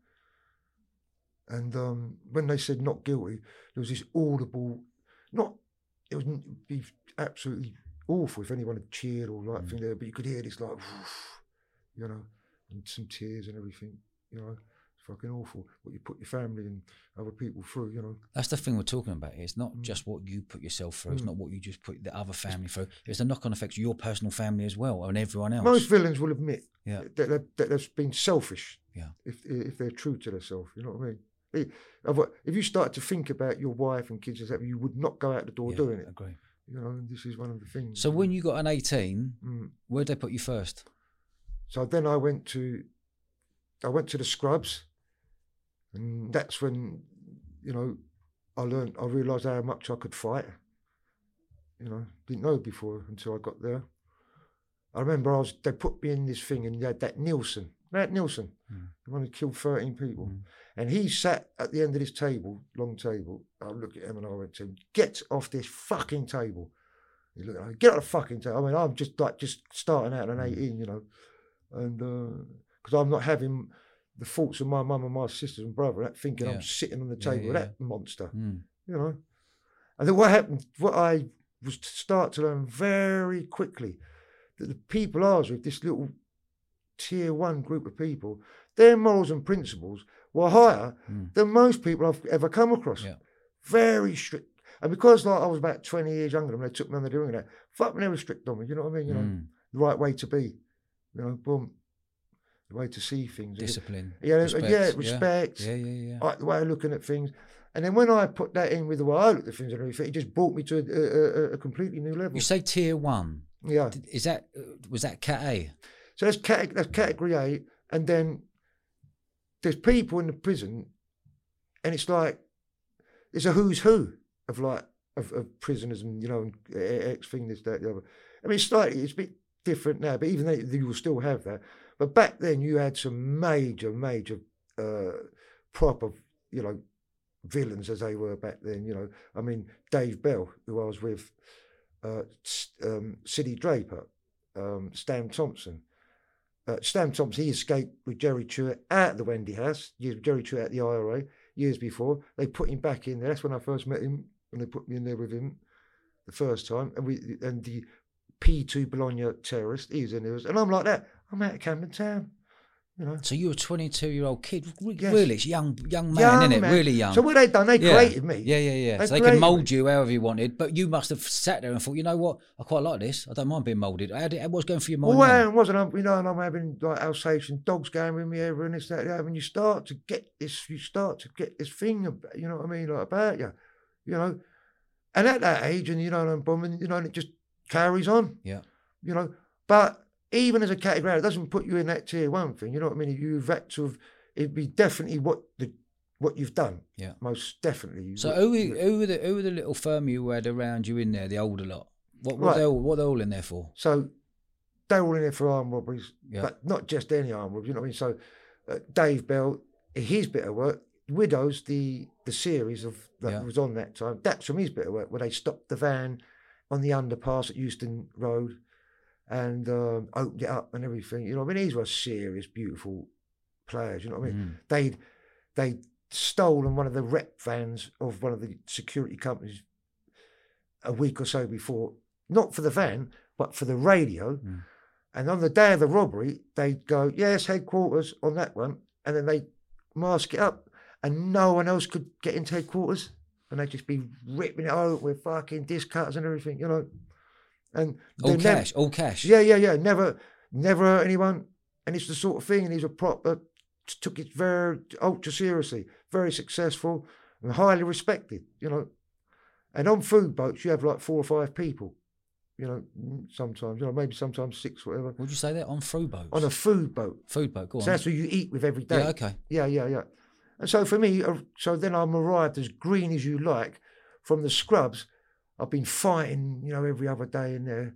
And um, when they said not guilty, there was this audible, not, it it'd be absolutely awful if anyone had cheered or like thing there, but you could hear this like, you know, and some tears and everything, you know. It's fucking awful what you put your family and other people through, you know. That's the thing we're talking about. It's not Mm. just what you put yourself through. It's Mm. not what you just put the other family through. It's the knock-on effects your personal family as well, and everyone else. Most villains will admit Yeah. that, that, that they've been selfish Yeah. if if they're true to themselves. You know what I mean? If you start to think about your wife and kids, and stuff, you would not go out the door Yeah, doing it. Agree. You know, this is one of the things. So when you got an 18, Mm. where'd they put you first? So then I went to, I went to the scrubs, and that's when, you know, I learned, I realised how much I could fight. You know, didn't know before until I got there. I remember I was, they put me in this thing, and you had that Nielsen, that Nielsen, Mm. the one who killed thirteen people, Mm. and he sat at the end of this table, long table. I looked at him and I went to him, "Get off this fucking table." He looked at me, "Get off the fucking table." I mean, I'm just like just starting out at Mm. eighteen, you know, and because I'm not having the thoughts of my mum and my sisters and brother, that thinking Yeah. I'm sitting on the Yeah, table with that monster, Mm. you know. And then what happened? What I was to start to learn very quickly that the people I was with, this little tier one group of people, their morals and principles were higher Mm. than most people I've ever come across. Yeah. Very strict. And because like I was about 20 years younger than them, they took me under doing that. Fuck me, they were strict on me. You know what I mean? You know, Mm. the right way to be. You know, boom. The way to see things. Discipline. Yeah, respect, yeah, respect. Yeah, yeah, yeah. Like the way of looking at things. And then when I put that in with the way I look at things and everything, it just brought me to a, a, a, completely new level. You say tier one. Yeah. Is that was that cat A? So that's, cate- that's category A. And then there's people in the prison, and it's like it's a who's who of like of, of prisoners and you know ex thing this that the other. I mean, it's slightly it's a bit different now, but even though you will still have that. But back then you had some major, major uh, proper, you know, villains as they were back then. You know, I mean Dave Bell, who I was with, uh, um, Sidney Draper, um, Stan Thompson. Uh, Stan Thompson, he escaped with Jerry Tuite at the Wendy House, Jerry Tuite at the IRA years before. They put him back in there. That's when I first met him, when they put me in there with him the first time. And we and the P2 Bologna terrorist, he was in there. And I'm like that. I'm out of Camden Town. You know. So you were a 22 year old kid, yes. really young, young man, young isn't it? Man. Really young. So what they done? They yeah. created me. Yeah, yeah, yeah. They so they can mould you however you wanted, but you must have sat there and thought, you know what, I quite like this. I don't mind being moulded. How did, what's going for your mind? Well, it wasn't. You know, and I'm having like Alsatian dogs going with me ever and this that. that. When you start to get this, you start to get this thing. You know what I mean? Like about you. You know, and at that age, and you know, I'm bombing. You know, and it just carries on. Yeah. You know, but even as a category, it doesn't put you in that tier one thing. You know what I mean? You've had to have, it'd be definitely what the what you've done. Yeah, most definitely. So who were, who were the who were the little firm you had around you in there, the older lot? What what right. they all, what they all in there for? So they're all in there for armed robberies, yeah. but not just any armed robberies. You know what I mean? So uh, Dave Bell, his bit of work, Widows, the the series of that Yeah. was on that time. That's from his bit of work where they stopped the van on the underpass at Euston Road and um, opened it up and everything. You know, what I mean, these were serious, beautiful players. You know what I mean? Mm. They'd they'd stolen one of the rep vans of one of the security companies a week or so before, not for the van, but for the radio. Mm. And on the day of the robbery, they'd go, yes, headquarters on that one. And then they mask it up and no one else could get into headquarters. And they'd just be ripping it out with fucking disc cutters and everything, you know. And All never- cash, all cash. yeah, yeah, yeah. Never, never hurt anyone. And it's the sort of thing. And he's a proper, took it very ultra seriously, very successful and highly respected, you know. And on food boats, you have like four or five people, you know, sometimes, you know, maybe sometimes six, whatever. Would you say that on food boats? On a food boat. food boat. Go on. So that's what you eat with every day. yeah, okay. Yeah, yeah, yeah. And so for me, uh, so then I'm arrived as green as you like from the scrubs. I've been fighting, you know, every other day in there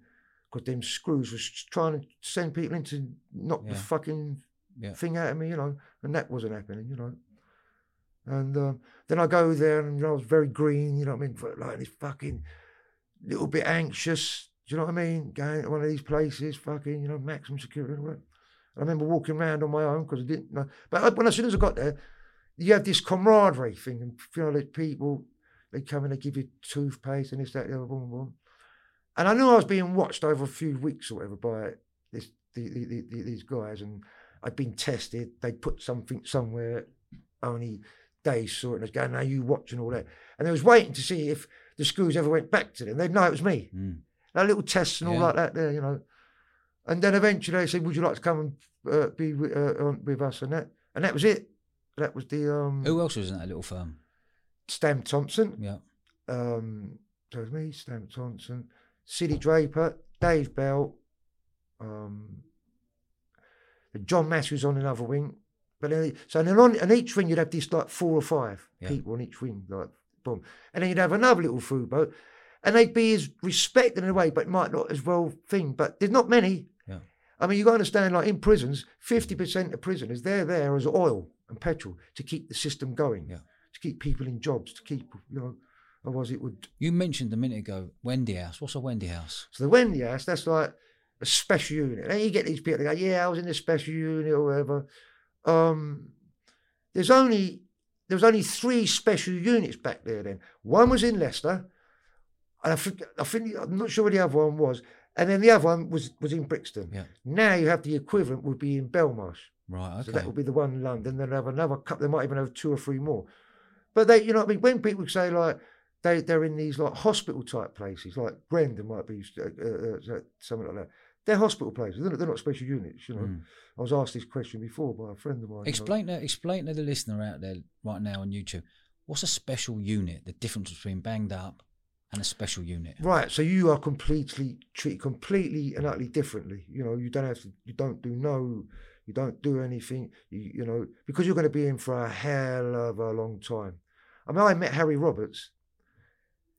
because them screws was trying to send people in to knock the fucking Yeah. thing out of me, you know, and that wasn't happening, you know. And um, then I go there and you know, I was very green, you know what I mean, like this fucking little bit anxious, do you know what I mean? Going to one of these places, fucking, you know, maximum security and all that. I remember walking around on my own because I didn't know. But when as soon as I got there, you have this camaraderie thing, and you know, there's people they come and they give you toothpaste and this, that, the other, boom, boom. And I knew I was being watched over a few weeks or whatever by this the, the, the, the- these guys, and I'd been tested. They'd put something somewhere, only they saw it and was going, "Now you watch and all that." And they was waiting to see if the screws ever went back to them. They'd know it was me. Mm. Like little tests and all Yeah. like that there, you know. And then eventually they said, "Would you like to come and uh, be with, uh, with us?" And that, and that was it. That was the um, Who else was in that little firm? Stan Thompson. Yeah. Um, so it was me, Stan Thompson, Sidney Draper, Dave Bell, um, John Matthews on another wing. But then, so then on, on each wing you'd have this like four or five Yeah. people on each wing, like boom, and then you'd have another little food boat, and they'd be as respected in a way, but might not as well thing. But there's not many. Yeah. I mean, you got to understand, like in prisons, fifty percent of prisoners they're there as oil and petrol to keep the system going, Yeah. To keep people in jobs, to keep you know, otherwise it would. You mentioned a minute ago Wendy House. What's a Wendy House? So the Wendy House, that's like a special unit. And you get these people they go, yeah, I was in the special unit or whatever. Um, there's only there was only three special units back there then. One was in Leicester, and I think, I think I'm not sure where the other one was. And then the other one was was in Brixton. Yeah. Now you have the equivalent would be in Belmarsh. Right. Okay. So that would be the one in London. Then they'll have another couple. They might even have two or three more. But they, you know, what I mean, when people say like they they're in these like hospital type places, like Grendon might be uh, uh, uh, something like that. They're hospital places. They're not, they're not special units. You know, Mm. I was asked this question before by a friend of mine. you know. Explain to explain to the listener out there right now on YouTube. What's a special unit? The difference between banged up and a special unit. Right, so you are completely treated completely and utterly differently. You know, you don't have to, you don't do no, You don't do anything. You, you know because you're going to be in for a hell of a long time. I mean, I met Harry Roberts.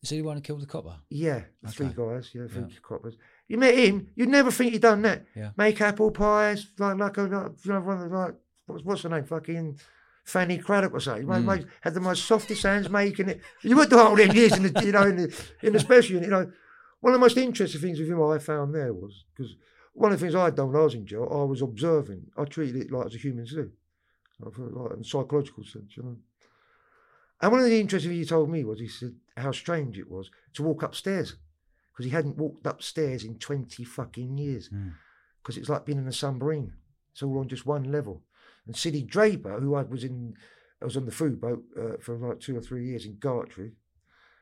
Is he the one who killed the copper? Yeah, the three Okay. guys. Yeah, three Yeah. coppers. You met him. You'd never think he'd done that. Yeah. Make apple pies like like a like, you know, one of the, like what's, what's her name? Fucking Fanny Cradock or something. Mm. Made, had the most softest hands making it. You went to all them years in the you know in the in the special unit. You know, one of the most interesting things with him I found there was because one of the things I'd done when I was in jail, I was observing. I treated it like as a human zoo, felt like in a psychological sense, you know. And one of the interesting things he told me was he said how strange it was to walk upstairs because he hadn't walked upstairs in 20 fucking years Mm. because it's like being in a submarine. It's all on just one level. And Sidney Draper, who I was in, I was on the food boat uh, for like two or three years in Gartree. And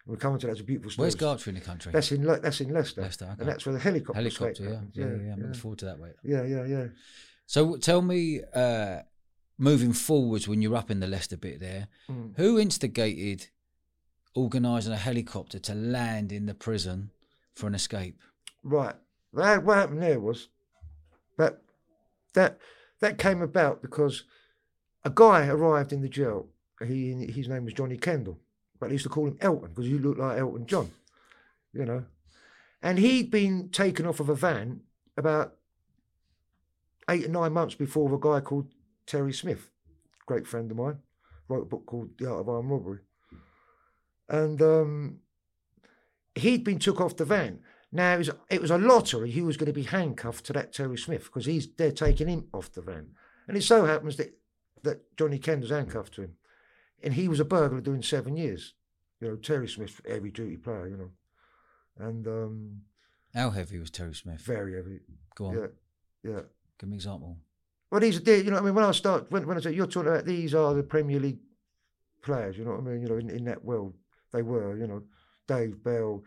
we're coming to that, it's a beautiful story. Where's Gartree in the country? That's in Le- that's in Leicester, Leicester, okay. and that's where the helicopter Helicopter, yeah. Yeah, yeah, yeah, I'm looking forward to that, mate. yeah, yeah, yeah. So tell me, uh, moving forwards when you're up in the Leicester bit there, Mm. who instigated organising a helicopter to land in the prison for an escape? Right. That, what happened there was that that that came about because a guy arrived in the jail. He his name was Johnny Kendall, but they used to call him Elton because he looked like Elton John, you know. And he'd been taken off of a van about eight or nine months before a guy called Terry Smith, great friend of mine, wrote a book called The Art of Armed Robbery. And um, he'd been took off the van. Now it was, it was a lottery who was going to be handcuffed to that Terry Smith because he's they're taking him off the van, and it so happens that that Johnny Kendall's handcuffed to him, and he was a burglar doing seven years. You know, Terry Smith, heavy duty player, you know, and um, How heavy was Terry Smith? very heavy. Go on, Yeah, yeah. give me an example. Well, these are you know, I mean, when I start when when I say you're talking about these are the Premier League players, you know what I mean? You know, in, in that world they were, you know, Dave Bell.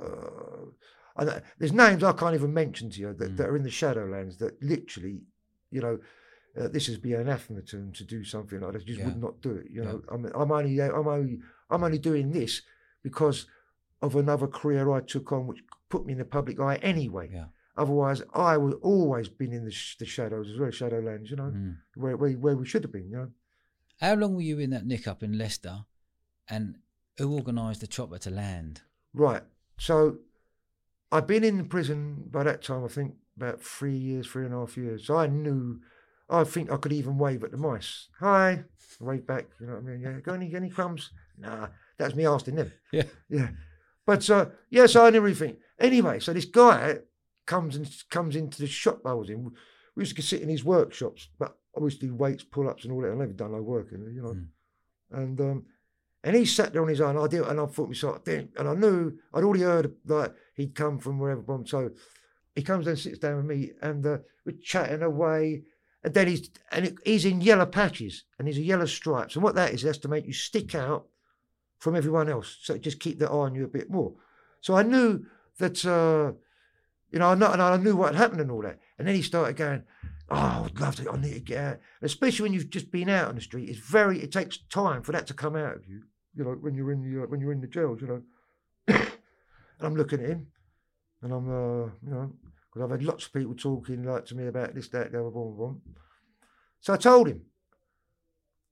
Uh, and uh, there's names I can't even mention to you that, Mm. that are in the Shadowlands that literally, you know, uh, this is be anathema to them to do something like that. Just Yeah. would not do it. You Yeah. know, I'm, I'm only I'm only I'm only doing this because of another career I took on, which put me in the public eye anyway. Yeah. Otherwise, I would always been in the, sh- the shadows as well, Shadowlands. You know, Mm. where, where where we should have been. You know, How long were you in that nick up in Leicester, and who organised the chopper to land? right. So I'd been in prison by that time. I think about three years, three and a half years. So I knew. I think I could even wave at the mice. Hi, wave back. You know what I mean? Yeah. Got any any crumbs? Nah, that's me asking them. Yeah. Yeah. But uh, yes, I knew everything. Anyway, so this guy comes and comes into the shop I was in. We used to sit in his workshops, but obviously weights, pull ups, and all that. I never done no work in you know. Mm. And um, and he sat there on his own. I did, and I thought myself, "Damn," and I knew I'd already heard like he'd come from wherever. From. So he comes and sits down with me, and uh, we're chatting away. And then he's and he's in yellow patches, and he's a yellow stripes. And what that is, that's to make you stick out from everyone else. So just keep their eye on you a bit more. So I knew that, uh, you know, I, and I knew what had happened and all that. And then he started going, "Oh, I'd love to. I need to get out." And especially when you've just been out on the street, it's very. It takes time for that to come out of you. You know, when you're in the uh, when you're in the jails, you know. [COUGHS] and I'm looking at him, and I'm, uh, you know, because I've had lots of people talking like to me about this, that, the other, blah, blah, blah. So I told him.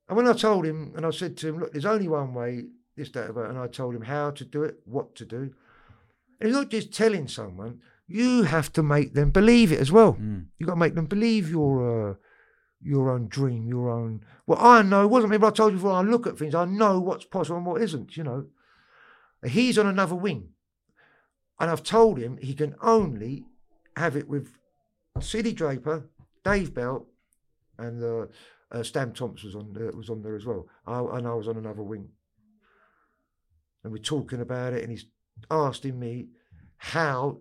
And when I told him, and I said to him, look, there's only one way, this, that, about, and I told him how to do it, what to do. And it's not just telling someone, you have to make them believe it as well. Mm. you got to make them believe your uh, your own dream, your own. Well, I know, it wasn't me, but I told you before, I look at things, I know what's possible and what isn't, you know. He's on another wing. And I've told him he can only have it with Sidney Draper, Dave Bell, and uh, uh, Stan Thompson was on there, was on there as well. I, and I was on another wing. And we're talking about it, and he's asking me how.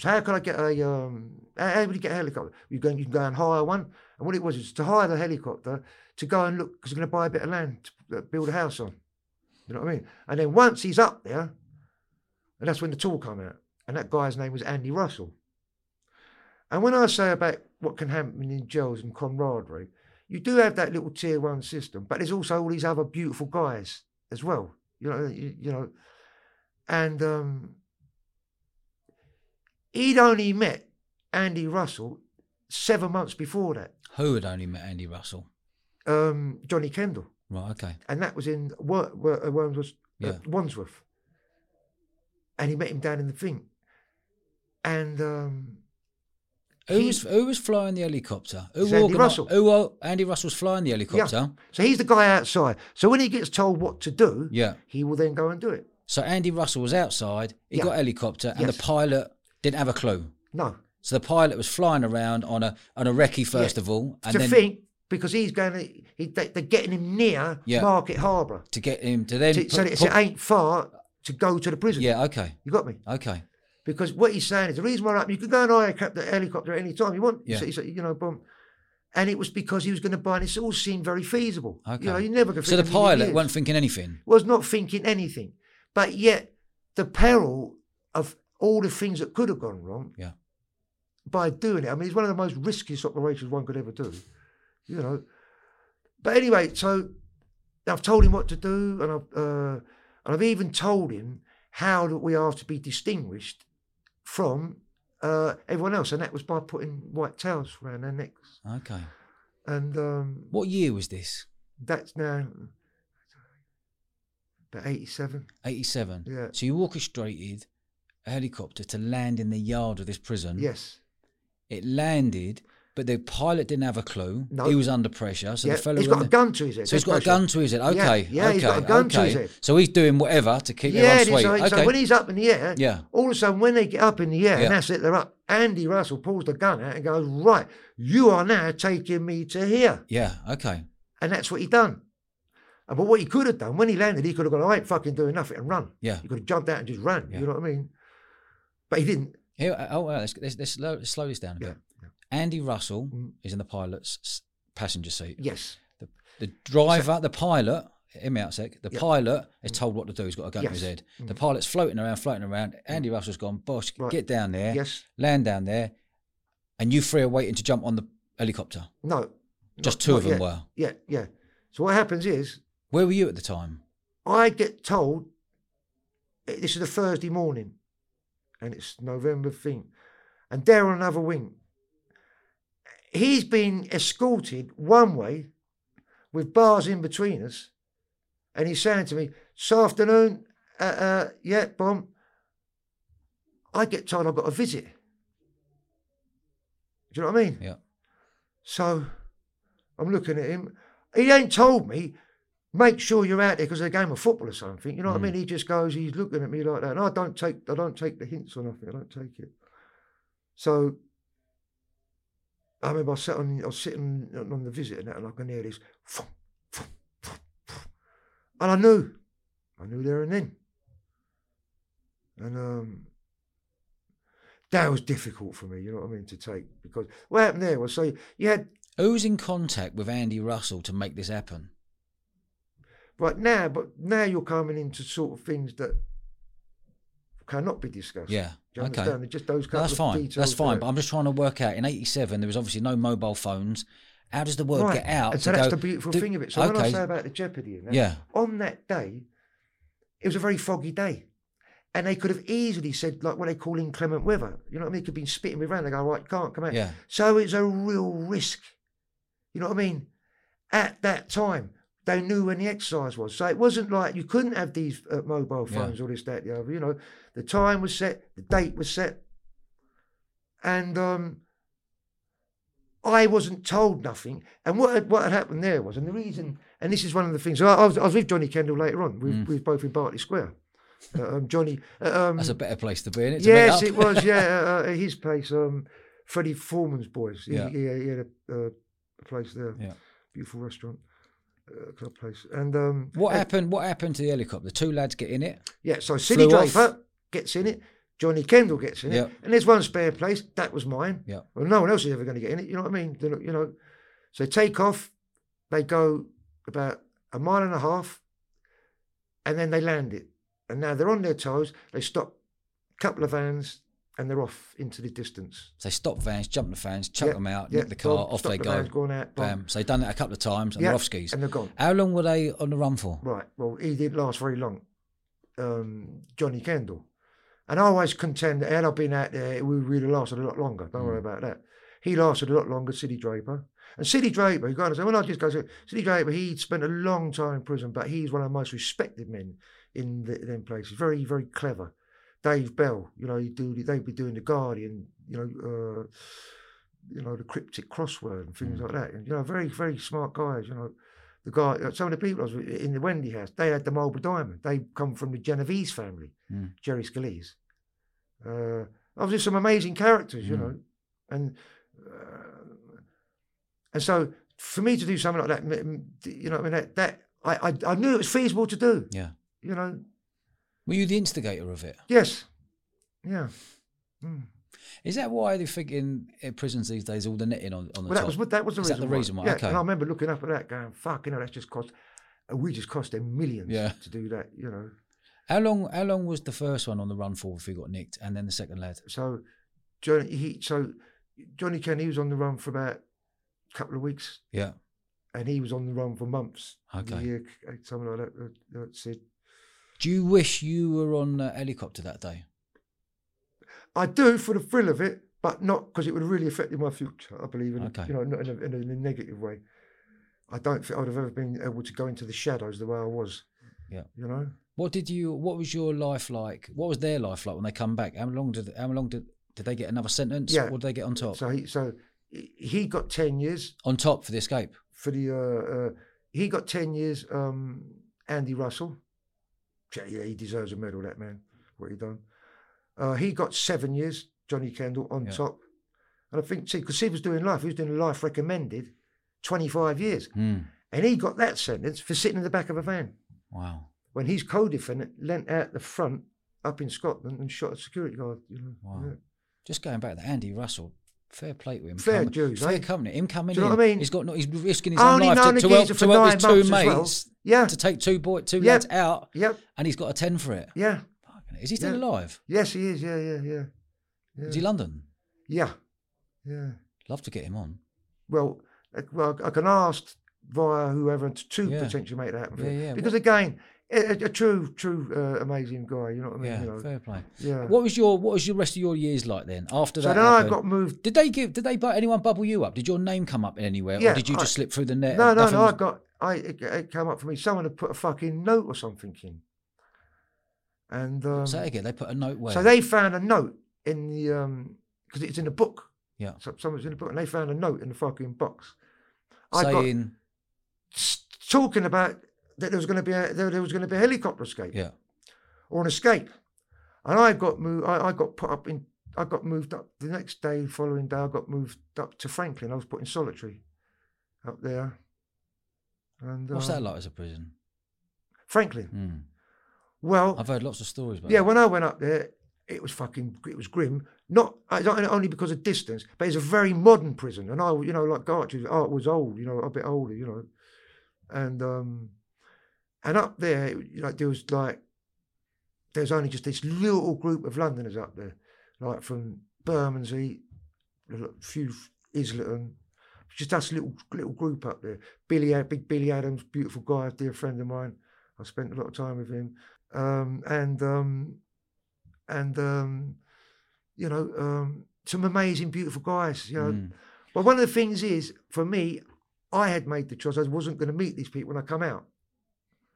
So how can I get a um? How how would you get a helicopter? You go, you can go and hire one. And what it was is to hire the helicopter to go and look because we're going to buy a bit of land to uh, build a house on. You know what I mean? And then once he's up there, and that's when the tool come out. And that guy's name was Andy Russell. And when I say about what can happen in jails and camaraderie, you do have that little tier one system, but there's also all these other beautiful guys as well. You know, you, you know, and um, he'd only met Andy Russell seven months before that. Who had only met Andy Russell? Um, Johnny Kendall, Right. Okay. and that was in Wor- Wor- uh, Wandsworth, uh, Yeah. Wandsworth. And he met him down in the thing. And um, Who He- was who was flying the helicopter? Who Andy Russell. Who Andy Russell's flying the helicopter? so he's the guy outside. So when he gets told what to do, Yeah. he will then go and do it. So Andy Russell was outside. He Yeah. got a helicopter, and Yes. the pilot didn't have a clue. No, So the pilot was flying around on a on a recce first Yeah. of all, and to then think because he's going to, he, they, they're getting him near Yeah. Market Harbour, to get him to then to, put- so it's- put- it ain't far to go to the prison. yeah. Okay. You got me? Okay. Because what he's saying is the reason why I- you can go and hire a the helicopter at any time you want. Yeah. So, so, you know, boom. And it was because he was going to buy, and it all seemed very feasible. Okay. You know, you never could So the pilot wasn't thinking anything. was not thinking anything. But yet, the peril of all the things that could have gone wrong Yeah. by doing it. I mean, it's one of the most riskiest operations one could ever do. You know. But anyway, so I've told him what to do, and I've uh, and I've even told him how that we are to be distinguished from uh, everyone else, and that was by putting white towels around their necks. Okay. And um, What year was this? that's now about eighty-seven. Eighty-seven. Yeah. So you orchestrated helicopter to land in the yard of this prison. Yes. It landed, but the pilot didn't have a clue. No. He was under pressure. So yeah. the fellow he's got a gun to his head. So he's got a gun to his head. Okay. yeah, okay. he's got a gun okay. to his head. So he's doing whatever to keep Yeah, everyone sweet. so, okay. so when he's up in the air, yeah. all of a sudden when they get up in the air, Yeah. and that's it, they're up. Andy Russell pulls the gun out and goes, "Right, you are now taking me to here," Yeah. Okay. and that's what he done. But what he could have done when he landed, he could have gone, "I ain't fucking doing nothing," and run. Yeah. He could have jumped out and just run. Yeah. You know what I mean? But he didn't. Here, oh, well, let's, let's, let's, slow, let's slow this down a Yeah, bit. Andy Russell Mm. is in the pilot's passenger seat. Yes. The driver, the pilot, hear me out a sec. The Yeah. pilot is told what to do. He's got a gun to his head. Mm. The pilot's floating around, floating around. Andy Russell's gone, boss, Right. get down there, Yes. land down there, and you three are waiting to jump on the helicopter. No. Just not- two not of them yet. were. Yeah. Yeah. So what happens is, Where were you at the time? I get told eh, this is a Thursday morning, and it's November thing, and on another wing. He's been escorted one way with bars in between us, and he's saying to me, "This afternoon, uh, uh, yeah, bomb." I get told I've got a visit. Do you know what I mean? Yeah. So I'm looking at him. He ain't told me, make sure you're out there because of a game of football or something. You know what I Mm. mean? He just goes, he's looking at me like that. And I don't take I don't take the hints or nothing. I don't take it. So I remember I sat on I was sitting on the visit and that and I can hear this thump, thump, thump. and I knew. I knew there and then. And um that was difficult for me, you know what I mean, to take because what happened there was so you had Who's in contact with Andy Russell to make this happen? But now, but now you're coming into sort of things that cannot be discussed. Yeah. Do you okay. understand? Just those No, that's of fine. details. That's fine. there. But I'm just trying to work out. In '87, there was obviously no mobile phones. How does the word right. get out? And so that's go, the beautiful do- thing of it. So when I say about the jeopardy that, Yeah. on that day, it was a very foggy day. And they could have easily said, like what they call inclement weather. You know what I mean? It could have been spitting me around. They go, right, can't come out. Yeah. So it's a real risk. You know what I mean? At that time, they knew when the exercise was. So it wasn't like you couldn't have these uh, mobile Yeah. phones or this, that, the other. You know, the time was set, the date was set. And um, I wasn't told nothing. And what had, what had happened there was, and the reason, and this is one of the things, I, I, was, I was with Johnny Kendall later on. We, Mm. we were both in Berkeley Square. Uh, um, Johnny. Uh, um, That's a better place to be in it. Yes, it was. Yeah, [LAUGHS] uh, uh, his place, um, Freddie Foreman's boys. He, Yeah. he, he had a, uh, a place there. Yeah. Beautiful restaurant, club place. And um, What uh, happened? What happened to the helicopter? The two lads get in it. Yeah, so Sidney. Draper gets in it. Johnny Kendall gets in it, and there's one spare place. That was mine. Yeah. Well, no one else is ever going to get in it. You know what I mean? Not- you know, so they take off. They go about a mile and a half, and then they land it. And now they're on their toes. They stop a couple of vans, and they're off into the distance. So they stop vans, jump the vans, chuck Yeah, them out, Yeah, nick the car, boom, off they the go. vans, Going out. Bam. So they've done that a couple of times and Yeah, they're off skis. and they're gone. How long were they on the run for? Right. Well, he didn't last very long. Um, Johnny Kendall. And I always contend that had I been out there, it would really lasted a lot longer. Don't worry Mm. about that. He lasted a lot longer, Sidney Draper. And Sidney Draper, you got to understand, well, I just go to Sidney Draper, he spent a long time in prison, but he's one of the most respected men in the, them places. Very, very clever. Dave Bell, you know, he'd do they'd be doing the Guardian, you know, uh, you know, the cryptic crossword and things Mm. like that. And you know, very, very smart guys. You know, the guy, uh, some of the people I was in the Wendy house, they had the Marlborough Diamond. They come from the Genovese family, Mm. Jerry Scalise. Uh, I was just some amazing characters, you Mm. know, and uh, and so for me to do something like that, you know, I mean, that, that I, I I knew it was feasible to do. Yeah. You know, Were you the instigator of it? yes, yeah. Mm. Is that why they think in, in prisons these days all the netting on, on the Well, that top? was that was the Is that reason. the reason why? Yeah, Okay. and I remember looking up at that, going, "Fuck, you know, that's just cost." and We just cost them millions Yeah. to do that, you know. How long? How long was the first one on the run for if he got nicked, and then the second lad? So, Johnny, he so Johnny Kenny was on the run for about a couple of weeks, Yeah. and he was on the run for months. Okay. Year, something like that. uh, uh, Sid. Do you wish you were on a helicopter that day? I do for the thrill of it, but not because it would have really affected my future. I believe in, Okay. you know, not in a, in, a, in a negative way. I don't think I'd have ever been able to go into the shadows the way I was. Yeah. You know. What did you? What was your life like? What was their life like when they come back? How long did? How long did? Did they get another sentence? Yeah. What did they get on top? So he so he got ten years on top for the escape. for the uh, uh, he got ten years. Um, Andy Russell, yeah, he deserves a medal. That man, what he done. Uh, he got seven years. Johnny Kendall on Yeah. top, and I think see because he was doing life, he was doing life recommended, twenty five years, Hmm. and he got that sentence for sitting in the back of a van Wow. when his co-defendant leant out the front up in Scotland and shot a security guard. You know, Wow. yeah. Just going back to Andy Russell. Fair play to him. Fair coming, dues, Fair eh? company. Him coming Do you know in. what I mean? He's got. no- He's risking his Only own life known to, to help, geezer to help nine his two months as well. mates Yeah, to take two boy two Yep. lads out, yep, and he's got a ten for it. yeah. Fucking hell. Is he still Yeah. alive? Yes, he is. Yeah, yeah, yeah. Is he London? Yeah, yeah. Love to get him on. Well, uh, well, I can ask via whoever to, to Yeah. potentially make that happen. for Yeah, yeah. Because again, a, a- a true, true, uh, amazing guy. You know what I mean? Yeah, you know, fair play. yeah. What was your What was your rest of your years like then? After that, so then I got moved. Did they give? Did they? bu- Anyone bubble you up? Did your name come up anywhere, Yeah, or did you I- just slip through the net? No, no, no. I was- got. I it, it came up for me. Someone had put a fucking note or something in, and um, Say again. They put a note where. So they found a note in the um because it's in the book. Yeah. So someone's in the book, and they found a note in the fucking box. I got saying, talking about that there was going to be a there, was going to be a helicopter escape yeah, or an escape, and I got moved. I, I got put up in. I got moved up the next day, following day. I got moved up to Frankland. I was put in solitary up there. And what's uh, that like as a prison? Frankland. Hmm. Well, I've heard lots of stories about. Yeah, that. when I went up there, it was fucking, it was grim. Not, not only because of distance, but it's a very modern prison. And I, you know, like Gartree's art was old, you know, a bit older, you know. And um, and up there, know, there was like, there's only just this little group of Londoners up there, like from Bermondsey, a few Islington, just us little little group up there. Billy, big Billy Adams, beautiful guy, dear friend of mine. I spent a lot of time with him um, and um, and um, you know um, some amazing, beautiful guys. You know, Mm. but one of the things is for me, I had made the choice. I wasn't going to meet these people when I come out.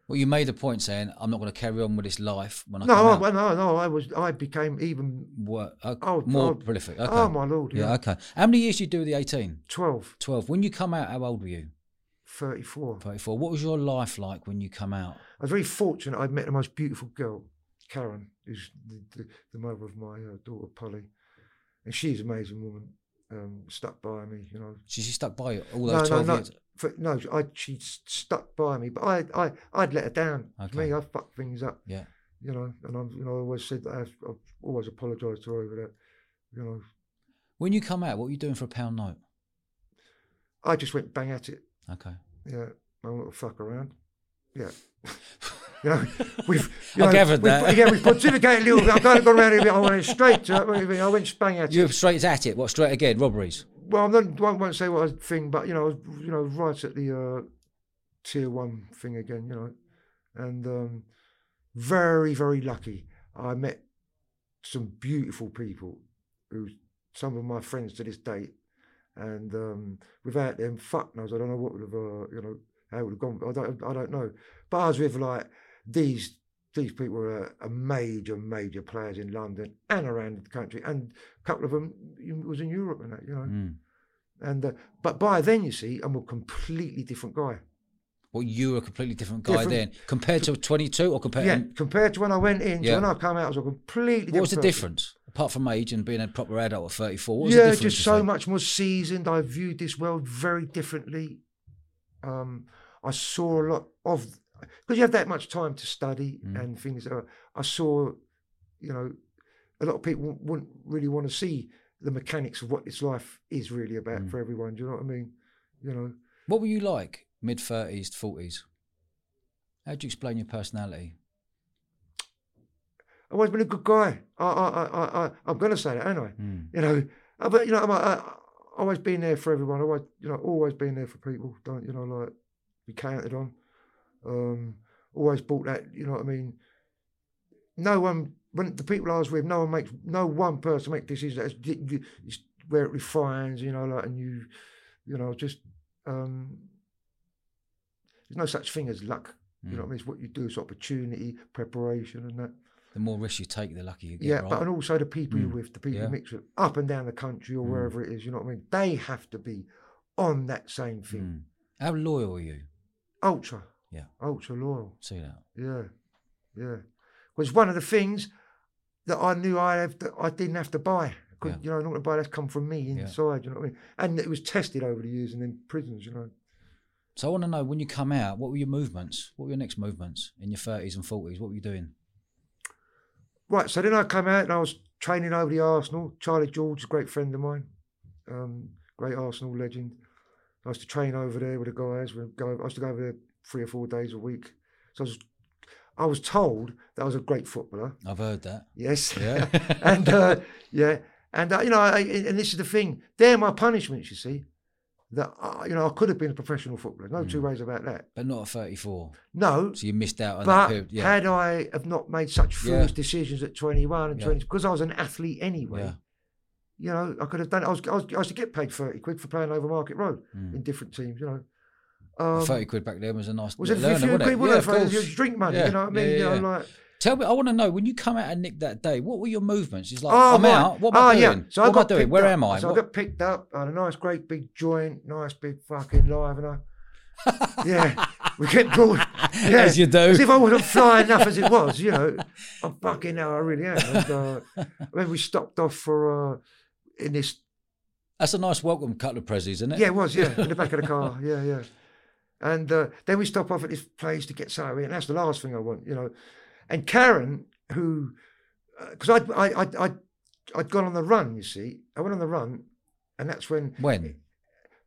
Well, you made a point saying I'm not going to carry on with this life when I no, come I, no, no. I was. I became even. What, uh, Oh, more oh, prolific. Okay. Oh my lord! yeah. Yeah, Okay. How many years did you do with the 18? 12, 12. When you come out, how old were you? 34. 34. What was your life like when you come out? I was very fortunate. I met the most beautiful girl, Karen, who's the, the, the mother of my uh, daughter Polly, and she's an amazing woman. Um, stuck by me, you know. She, she stuck by you all No, those no, 12 no. years. For, no, I, she stuck by me, but I, I, I'd let her down. To Okay. me, I fucked things up, Yeah. you know. And I'm, you know, I always said that I've, I've always apologised to her over that. You know, When you come out, what were you doing for a pound note? I just went bang at it. Okay. Yeah, I won't fuck around. Yeah. [LAUGHS] You know, [LAUGHS] we've. You I know, gathered we've, that. Yeah, we've pontificated a little bit. I've kind of gone around a bit. I went straight to it. I went bang at You it. were straight at it. What, straight again? Robberies? Well, I won't, won't say what I think, but you know, you know, right at the uh, tier one thing again, you know, and um, very, very lucky. I met some beautiful people who, some of my friends to this day, and um, without them, fuck knows. I don't know what would have, uh, you know, how it would have gone. I don't, I don't know. But I was with like these these people were a, major, major players in London and around the country, and a couple of them was in Europe and that, you know. Mm. And uh, but by then, you see, I'm a completely different guy. Well, you were a completely different guy different. then, compared to 22, or compared? Yeah, compared to when I went in. Yeah. when I come out, I was a completely. Different What was the person. difference, apart from age and being a proper adult at 34? yeah, just so much more seasoned. I viewed this world very differently. Um, I saw a lot of because you have that much time to study mm. and things. Uh, I saw, you know, a lot of people wouldn't really want to see the mechanics of what this life is really about mm. for everyone. Do you know what I mean? You know. What were you like, mid thirties, forties? How do you explain your personality? I've always been a good guy. I, I, I, I, I'm going to say that, anyway. Mm. You know, but you know, I'm, I, I, always been there for everyone. Always, you know, always been there for people. Don't you know, like be counted on. Um, always bought that, you know what I mean? No one, when the people I was with, no one makes, no one person make decisions. It's where it refines, you know, like, and you, you know, just, um, there's no such thing as luck. Mm. You know what I mean? It's what you do, it's opportunity, preparation, and that. The more risks you take, the luckier you get. Yeah, right? but and also the people mm. you're with, the people yeah. you mix with, up and down the country or mm. wherever it is. You know what I mean? They have to be on that same thing. Mm. How loyal are you? Ultra. Yeah. Ultra loyal. See that. Yeah. Yeah. Was one of the things that I knew I have that I didn't have to buy. Yeah. You know, not to buy that's come from me inside. Yeah. You know what I mean? And it was tested over the years and in prisons. You know. So I want to know when you come out, what were your movements? What were your next movements in your thirties and forties? What were you doing? Right. So then I come out and I was training over the Arsenal. Charlie George, a great friend of mine, um, great Arsenal legend. I used to train over there with the guys. We go. I used to go over there three or four days a week. So I was, I was told that I was a great footballer. I've heard that. Yes. Yeah. [LAUGHS] and uh, yeah, and uh, you know, I, and this is the thing. They're my punishments. You see, that uh, you know, I could have been a professional footballer. No mm. two ways about that. But not at thirty-four. No. So you missed out on but that. Yeah. had I have not made such foolish yeah. decisions at twenty-one and yeah. twenty, because I was an athlete anyway. Yeah. You know, I could have done. I was, I was, I was to get paid thirty quid for playing over Market Road mm. in different teams. You know, um, Thirty quid back then was a nice. Was it a few quid? Yeah, course. drink money. Yeah. You know what I mean? Yeah, yeah, you know, like. Tell me, I want to know when you come out of Nick that day. What were your movements? It's like oh, I'm out. What am I oh, doing? Yeah. So what I got am I doing? Where up. am I? So what? I got picked up. I had a nice, great big joint, nice big fucking live, and I. [LAUGHS] yeah, we get brought. Yeah, as you do. As if I wasn't flying enough as it was, you know. I'm fucking hell, I really am. And, uh, [LAUGHS] when we stopped off for uh, in this. That's a nice welcome couple of prezzies, isn't it? Yeah, it was. Yeah, in the back of the [LAUGHS] car. Yeah, yeah. And uh, then we stop off at this place to get something, and that's the last thing I want, you know. And Karen, who, because uh, I, I, I, I'd gone on the run, you see, I went on the run, and that's when. When?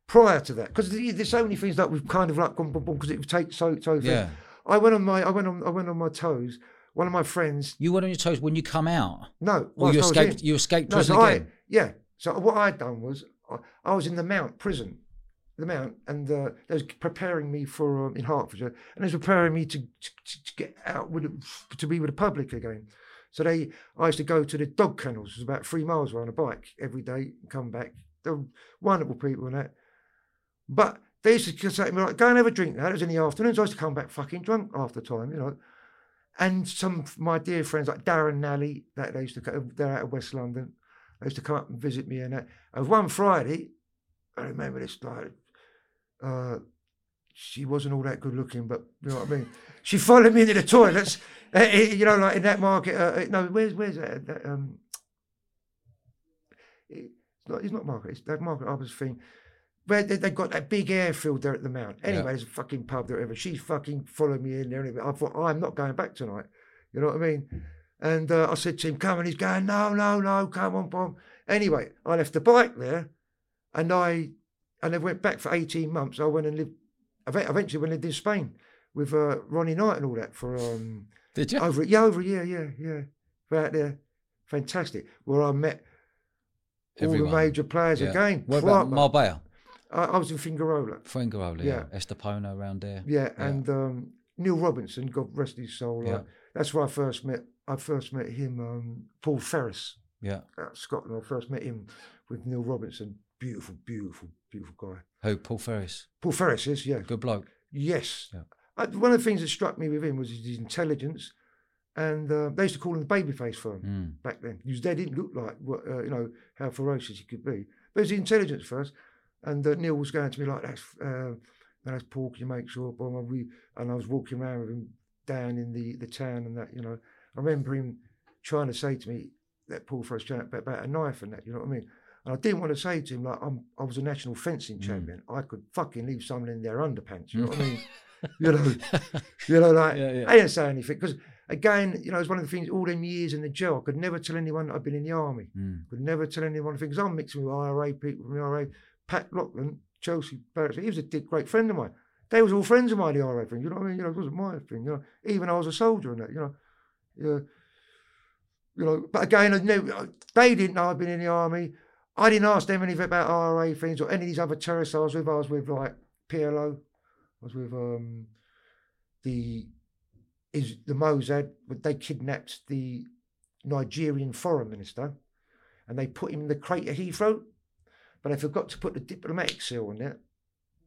Prior to that, because there's so many things that we've kind of like gone because it would take so so. Yeah. I went on my I went on I went on my toes. One of my friends. You went on your toes when you come out. No. Or you escaped. You escaped prison no, so again. I, yeah. So what I'd done was I, I was in the Mount prison the Mount, and uh, they was preparing me for um, in Hertfordshire, and they was preparing me to, to, to get out with to be with the public again. So they, I used to go to the dog kennels, it was about three miles on a bike every day, and come back. They're wonderful people and that. But they used to say to me, like, go and have a drink now. It was in the afternoons. I used to come back fucking drunk after time, you know. And some of my dear friends like Darren Nally, that they used to they're out of West London. They used to come up and visit me and that. And one Friday, I remember this like uh, she wasn't all that good looking, but you know what I mean. She followed me into the toilets, uh, you know, like in that market. Uh, uh, no, where's where's that? that um, it's not, it's not market. It's that market Harbour's thing. Where they, have got that big airfield there at the Mount. Anyway, yeah. there's a fucking pub there. Ever. She fucking followed me in there. Anyway. I thought I'm not going back tonight. You know what I mean? And uh, I said to him, "Come," and he's going, "No, no, no, come on, Bob." Anyway, I left the bike there, and I and I went back for 18 months. I went and lived, eventually went and lived in Spain with uh, Ronnie Knight and all that for um, [LAUGHS] Did you? Over, yeah, over a year, yeah, yeah. Out there. Fantastic. Where I met Everyone. all the major players yeah. again. What about Marbella? I, I, was in Fuengirola. Fuengirola, yeah. yeah. Estepona around there. Yeah, yeah. and um, Neil Robinson, God rest his soul. Yeah. that's where I first met. I first met him, um, Paul Ferris. Yeah. Scotland. I first met him with Neil Robinson beautiful, beautiful, beautiful guy. Who? Paul Ferris. Paul Ferris is, yeah. Good bloke. Yes. Yeah. Uh, one of the things that struck me with him was his intelligence, and uh, they used to call him the babyface firm Mm. back then because they didn't look like what uh, you know how ferocious he could be. But it was the intelligence first, and uh, Neil was going to me like, "That's uh, that's Paul. Can you make sure?" And I was walking around with him down in the the town and that. You know, I remember him trying to say to me that Paul Ferris trying about, about a knife and that. You know what I mean? And I didn't want to say to him like I'm, I was a national fencing Mm. champion. I could fucking leave someone in their underpants. You know what I mean? [LAUGHS] You know, you know, like Yeah, yeah. I didn't say anything because again, you know, it's one of the things. All them years in the jail, I could never tell anyone that I'd been in the army. Mm. Could never tell anyone things. I'm mixing with IRA people from the IRA. Pat Lachlan, Chelsea Barrett, he was a di- great friend of mine. They was all friends of mine, the IRA thing. You know what I mean? You know, it wasn't my thing. You know, even I was a soldier and that. You know, yeah. You know, but again, I never, they didn't know I'd been in the army. I didn't ask them anything about IRA things or any of these other terrorists I was with. I was with like PLO. I was with um, the is the Mossad. They kidnapped the Nigerian foreign minister, and they put him in the crate at Heathrow, but they forgot to put the diplomatic seal on it.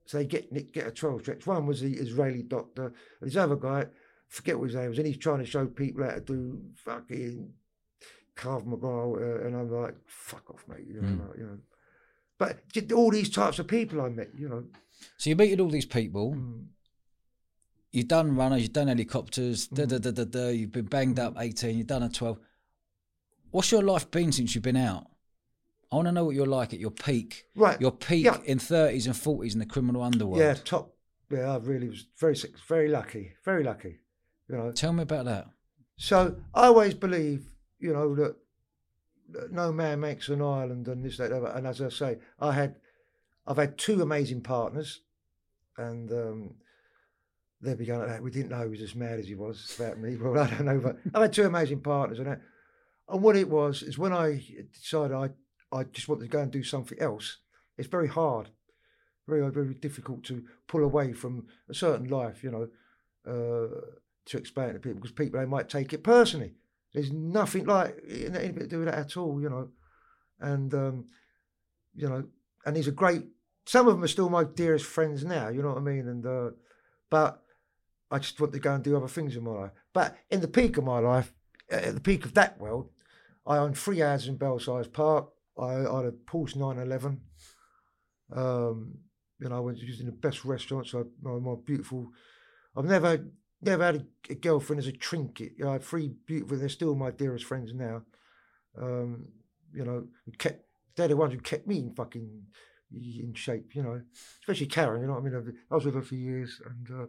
So they get get a 12 stretch. One was the Israeli doctor, and this other guy, forget what his name was, and he's trying to show people how to do fucking Krav Maga, uh, and I'm like, fuck off, mate. You know, Mm. like, you know. But all these types of people I met, you know. So you meeted all these people. mm, You've done runners. You've done helicopters. Da, Mhm. da, da, da, da. You've been banged up. Eighteen. You've done a twelve. What's your life been since you've been out? I want to know what you're like at your peak. Right. Your peak Yeah. in thirties and forties in the criminal underworld. Yeah, top. Yeah, I really was very, sick- very lucky, very lucky. You know, Tell me about that. so I always believe, you know, that, no man makes an island and this, that. And as I say, I had, I've had two amazing partners, and um, they'd be going like that. We didn't know he was as mad as he was about me. [LAUGHS] Well, I don't know, but I've had two amazing partners, and. And what it was is when I decided I, I just wanted to go and do something else. It's very hard, very very difficult to pull away from a certain life, you know, uh, to explain to people because people they might take it personally. There's nothing like anything to do with that at all, you know, and um, you know, and these are great. Some of them are still my dearest friends now, you know what I mean, and uh, but I just want to go and do other things in my life. But in the peak of my life, at the peak of that world, I owned three houses in Belsize Park. I, I had a Porsche 911. Um, you know, I went to just the best restaurants. I, my, my beautiful. I've never never had a, a girlfriend as a trinket. You know, I had three beautiful. They're still my dearest friends now. Um, you know, who kept they're the ones who kept me in fucking in shape. You know, especially Karen. You know what I mean? I've- was with her for years, and uh,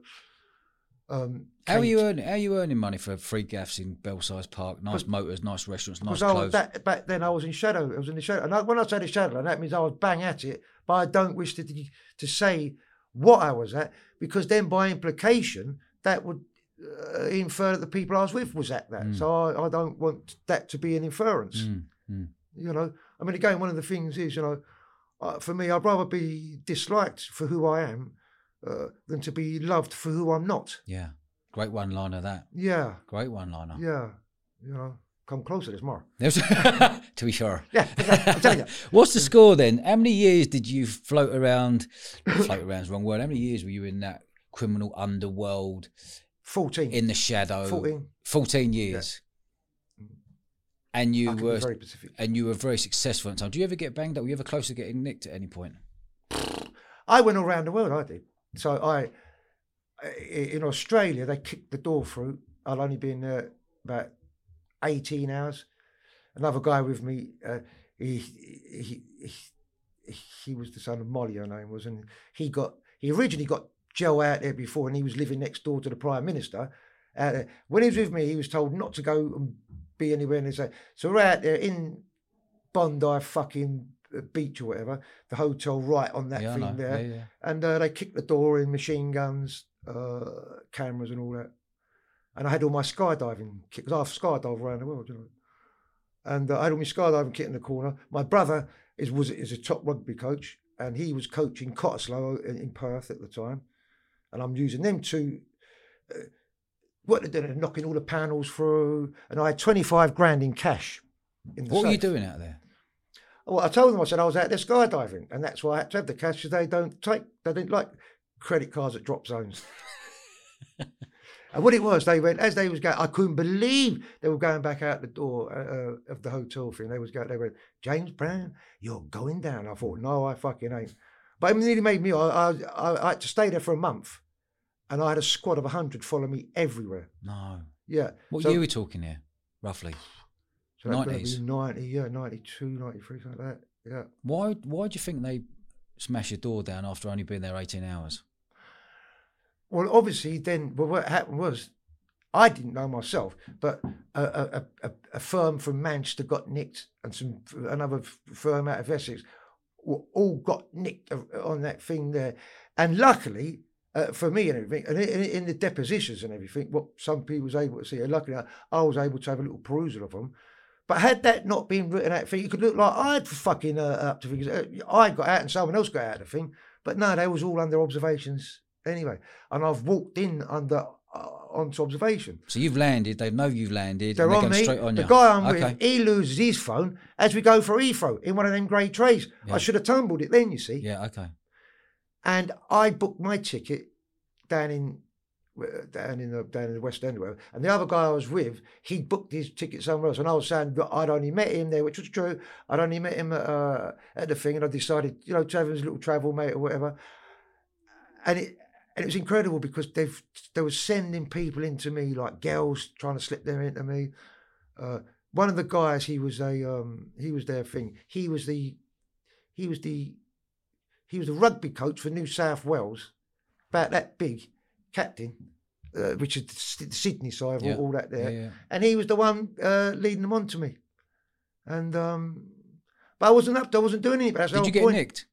um, How are you earning? How are you earning money for free gaffs in Belsize Park? Nice motors, nice restaurants, nice clothes. that, back then I was in shadow. I was in the shadow. And I, when I say the shadow, that means I was bang at it. But I don't wish to to say what I was at because then by implication that would uh, infer that the people I was with was at that. Mm. So I, I don't want that to be an inference. Mm, mm. You know, I mean, again, one of the things is, you know, uh, for me, I'd rather be disliked for who I am uh, than to be loved for who I'm not. Yeah, great one liner. That Yeah, great one liner. yeah. You know, come closer, there's more. [LAUGHS] [LAUGHS] to be sure. [LAUGHS] Yeah, I'm telling you. What's the score then? How many years did you float around? [COUGHS] float around is the wrong word. How many years were you in that criminal underworld 14. in the shadow? 14. 14 years. And you were very specific. and you were very successful at the time. Do you ever get banged up? Were you ever close to getting nicked at any point? I went all around the world. I did. So I, in Australia, they kicked the door through. I'd only been there about eighteen hours. Another guy with me, uh, he, he he he was the son of Molly. Her name was, and he got he originally got Joe out there before, and he was living next door to the prime minister. Out there. When he was with me, he was told not to go and be anywhere. And so, so we're out there in Bondi, fucking uh, beach or whatever, the hotel right on that yeah, thing there Yeah, yeah. and uh, they kicked the door in, machine guns, uh, cameras, and all that. And I had all my skydiving kit because I've skydived around the world, you know. And uh, I had all my skydiving kit in the corner. My brother is was is a top rugby coach, and he was coaching Cottesloe in, in Perth at the time. And I'm using them to. Uh, what they're doing, knocking all the panels through, and I had 25 grand in cash. In the What were you doing out there? Well, I told them I said I was out there skydiving, and that's why I had to have the cash. 'cause They don't take, they didn't like credit cards at drop zones. [LAUGHS] and what it was, they went as they was going. I couldn't believe they were going back out the door uh, uh, of the hotel thing. They was going. They went, James Browne, you're going down. I thought, no, I fucking ain't. But it nearly made me. I, I, I, had to stay there for a month, and I had a squad of hundred follow me everywhere. No. Yeah. What So- year are we talking here, roughly? So 90s? be 90, yeah, 92, 93, something like that. Yeah. Why? Why do you think they smashed your door down after only being there eighteen hours? Well, obviously, then, well, what happened was, I didn't know myself, but a, a, a, a firm from Manchester got nicked, and some another firm out of Essex all got nicked on that thing there. And luckily, uh, for me and everything, and in, in the depositions and everything, what some people was able to see, and luckily I, I was able to have a little perusal of them. But had that not been written out, thing, it could look like I'd fucking uh, up to things. Uh, I got out and someone else got out of the thing. But no, they was all under observations anyway. And I've walked in under onto observation. So you've landed. They know you've landed. They're and they're on going me. straight on the you. guy I'm okay. with, he loses his phone as we go for Heathrow in one of them grey trays. Yeah. I should have tumbled it then, you see. Yeah. Okay. And I booked my ticket down in uh, down in the down in the West End, whatever. and the other guy I was with, he booked his ticket somewhere else, and I was saying that I'd only met him there, which was true. I'd only met him at, uh, at the thing, and I decided, you know, to have a little travel mate or whatever. And it and it was incredible because they've they were sending people into me like girls trying to slip them into me. Uh, one of the guys, he was a um, he was their thing. He was the he was the he was the rugby coach for New South Wales, about that big, captain, uh, which is the Sydney side, Yeah. all, all that there. Yeah. yeah. And he was the one uh, leading them on to me. And um, but I wasn't up. I wasn't doing anything. Did you get point. nicked?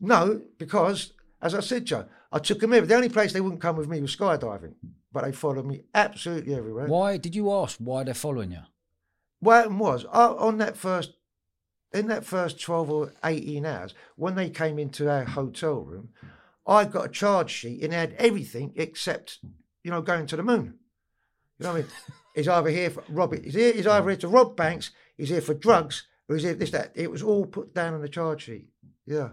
No, because as I said, Joe, I took them everywhere. The only place they wouldn't come with me was skydiving, but they followed me absolutely everywhere. Why did you ask why they're following you? What happened was I, on that first, in that first twelve or eighteen hours, when they came into our hotel room, I got a charge sheet and it had everything except, you know, going to the moon. You know what I mean? [LAUGHS] he's either here for rob it. He's, here, he's either here to rob banks. He's here for drugs, or he's here for this that. It was all put down on the charge sheet. Yeah,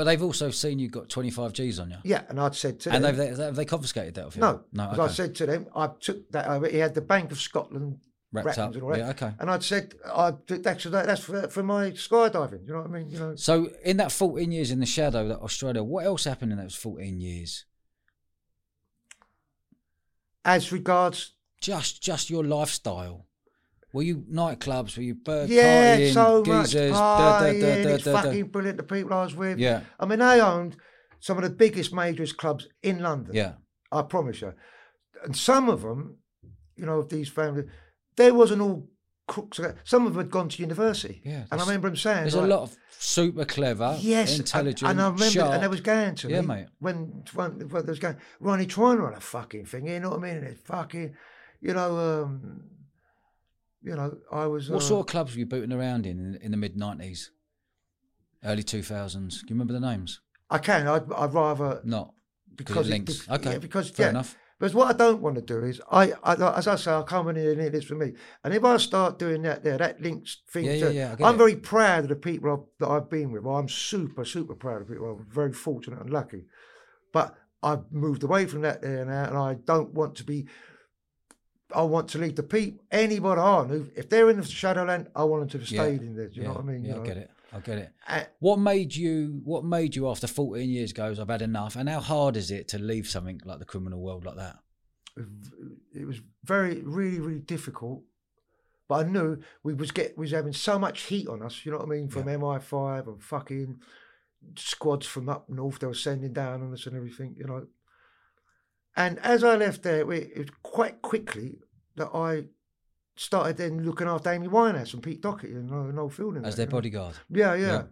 But they've also seen you got twenty five G's on you, yeah. And I'd said to and them, they've they, have they confiscated that off you? no, No. Okay. I said to them, I took that over. He had the Bank of Scotland Wrapped up. and all that. Yeah. Okay. And I'd said, I that's that's for, for my skydiving. You know what I mean? You know. So in that fourteen years in the shadow, that Australia, what else happened in those fourteen years? As regards, Just just your lifestyle. Were you nightclubs? Were you bird yeah, partying? so much geezers, da, da, da, da, it's da, da. fucking brilliant. The people I was with. Yeah. I mean, they owned some of the biggest majors clubs in London. Yeah. I promise you. And some of them, you know, of these families, there wasn't all crooks. Some of them had gone to university. Yeah, And I remember them saying, There's like, a lot of super clever, Yes, intelligent, and, I remember, sharp. and they was going to Yeah, me mate. when when, when they was going, Ronnie, and run a fucking thing. You know what I mean? And it's fucking, you know, um, you know, I was. What uh, sort of clubs were you booting around in in, in the mid nineties, early two thousands? Can you remember the names? I can. I'd, I'd rather Not because it it- links. be- okay, yeah, because fair yeah, enough. Because what I don't want to do is, I, I as I say, I come in here and this for me. And if I start doing that there, that links things. Yeah, yeah, to- yeah, I'm it. very proud of the people I've, that I've been with. I'm super, super proud of people. I'm very fortunate and lucky. But I've moved away from that there now, and I don't want to be. I want to leave the people, anybody on, who, if they're in the Shadowland, I want them to have Yeah, in there. Do you yeah, know what I mean? Yeah, You I get it. I get it. Uh, What made you? What made you after fourteen years goes? I've had enough. And how hard is it to leave something like the criminal world like that? it was very, really, really difficult. But I knew we was get we was having so much heat on us. You know what I mean? From MI5 and fucking squads from up north they were sending down on us and everything. You know. And as I left there, we, it was quite quickly that I started then looking after Amy Winehouse and Pete Doherty and uh, Noel Fielding. As that, their you know. bodyguard. Yeah, yeah. Yeah.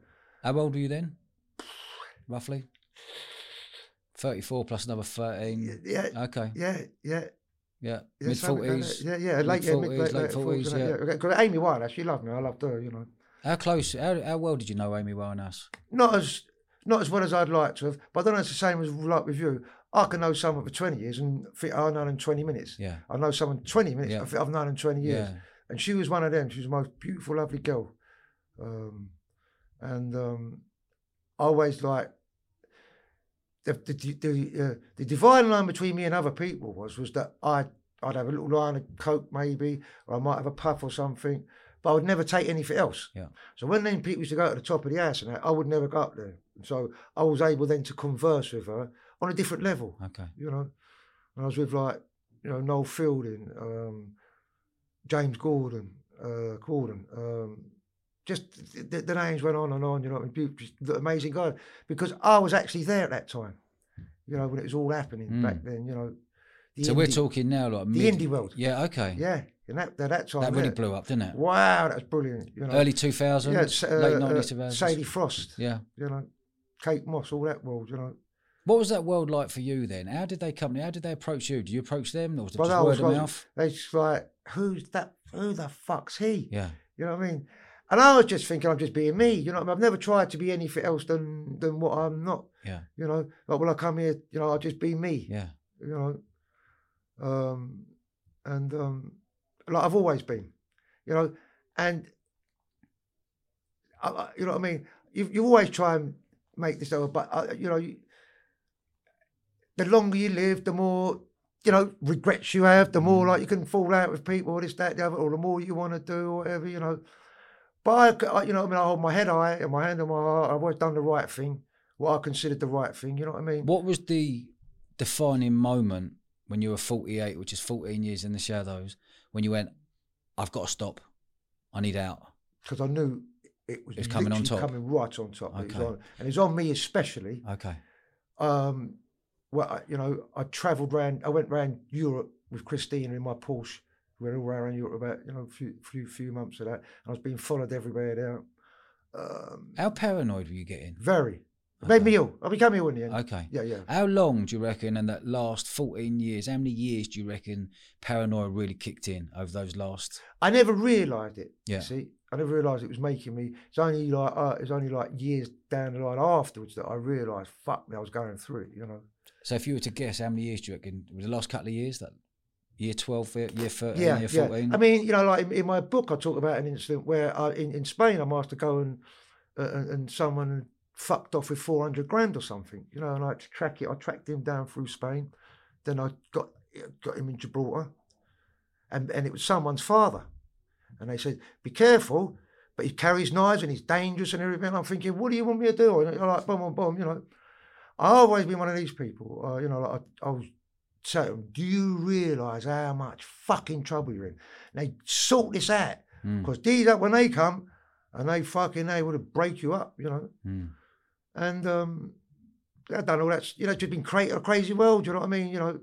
How old were you then? Roughly. Thirty-four plus another thirteen. Yeah, Okay. yeah, yeah. Yeah. Yeah, Mid forties. Yeah, yeah, late, yeah, mid, 40s, late, late late 40s, 40s, yeah. yeah. Because Amy Winehouse, she loved me. I loved her, you know. How close? How, how well did you know Amy Winehouse? not as not as well as I'd like to have, but I don't know it's the same as like with you. I can know someone for 20 years and think I know them 20 minutes. Yeah. I know someone 20 minutes, Yeah. I think I've known them 20 years. Yeah. And she was one of them. She was the most beautiful, lovely girl. um, and um, I always like the the the, uh, the dividing line between me and other people was was that I I'd have a little line of coke maybe, or I might have a puff or something, but I would never take anything else. Yeah. So when then people used to go to the top of the house and that, I would never go up there. So I was able then to converse with her on a different level. Okay. You know, and I was with like you know Noel Fielding, um, James Gordon, uh, Gordon. Um, just the, the names went on and on. You know, what I mean? Just the amazing guy because I was actually there at that time. You know, when it was all happening Mm. back then. You know. the So we're talking now like the mid, indie world. Yeah. Okay. Yeah, and that at that time. That really yeah. blew up, didn't it? Wow, that was brilliant. You know, Early 2000s, yeah, s- uh, late uh, 90s, 2000s. Sadie Frost. Yeah. You know, Kate Moss, all that world. You know, What was that world like for you then? How did they come? How did they approach you? Do you approach them, or was it Well, just I word was of like- mouth? they just like, who's that? Who the fuck's he? Yeah. You know what I mean? And I was just thinking I'm just being me. You know, what I mean? I've never tried to be anything else than than what I'm not. Yeah. You know, like when I come here, you know, I'll just be me. Yeah. You know, um, and um, like I've always been. You know, and I, I- you know what I mean. You you always try and make this over, but uh, you know, you, the longer you live, the more you know regrets you have. The more Mm. like you can fall out with people, or this, that, the other, or the more you want to do, or whatever. You know. But I, I- you know, I mean, I hold my head high and my hand on my heart. I've always done the right thing, what I considered the right thing. You know what I mean? What was the defining moment when you were 48, which is 14 years in the shadows, when you went, I've got to stop. I need out. Because I knew it was, It's coming on top. coming right on top. It was on- and it's on me especially. Okay. Um, well, I, you know, I travelled round. I went round Europe with Christina in my Porsche. We went all around Europe about you know a few few few months of that. And I was being followed everywhere now. Um, How paranoid were you getting? very. Okay. made me ill. I became ill in the end. Okay. Yeah, yeah. How long do you reckon in that last 14 years, how many years do you reckon paranoia really kicked in over those last? I never realised it. Yeah. You see, I never realised it was making me. It's only like uh, it's only like years down the line afterwards that I realised. Fuck me, I was going through it. You know. So if you were to guess, how many years do you reckon? Was the last couple of years, that year 12, year 13, yeah, year yeah. 14? I mean, you know, like in, in my book, I talk about an incident where I, in in Spain, I'm asked to go and uh, and, someone fucked off with four hundred grand or something. You know, and I had to track it. I tracked him down through Spain. Then I got got him in Gibraltar, and and it was someone's father, and they said, "Be careful." But he carries knives and he's dangerous and everything. I'm thinking, what do you want me to do? And I'm like, boom, boom, boom, you know. I've always been one of these people. Uh, you know, like I, I was them, do you realise how much fucking trouble you're in? And they sort this out Mm, because these up when they come and they fucking they would have break you up, you know. mm. And um, I don't know. That's you know, just been cra- a crazy world. You know what I mean? You know.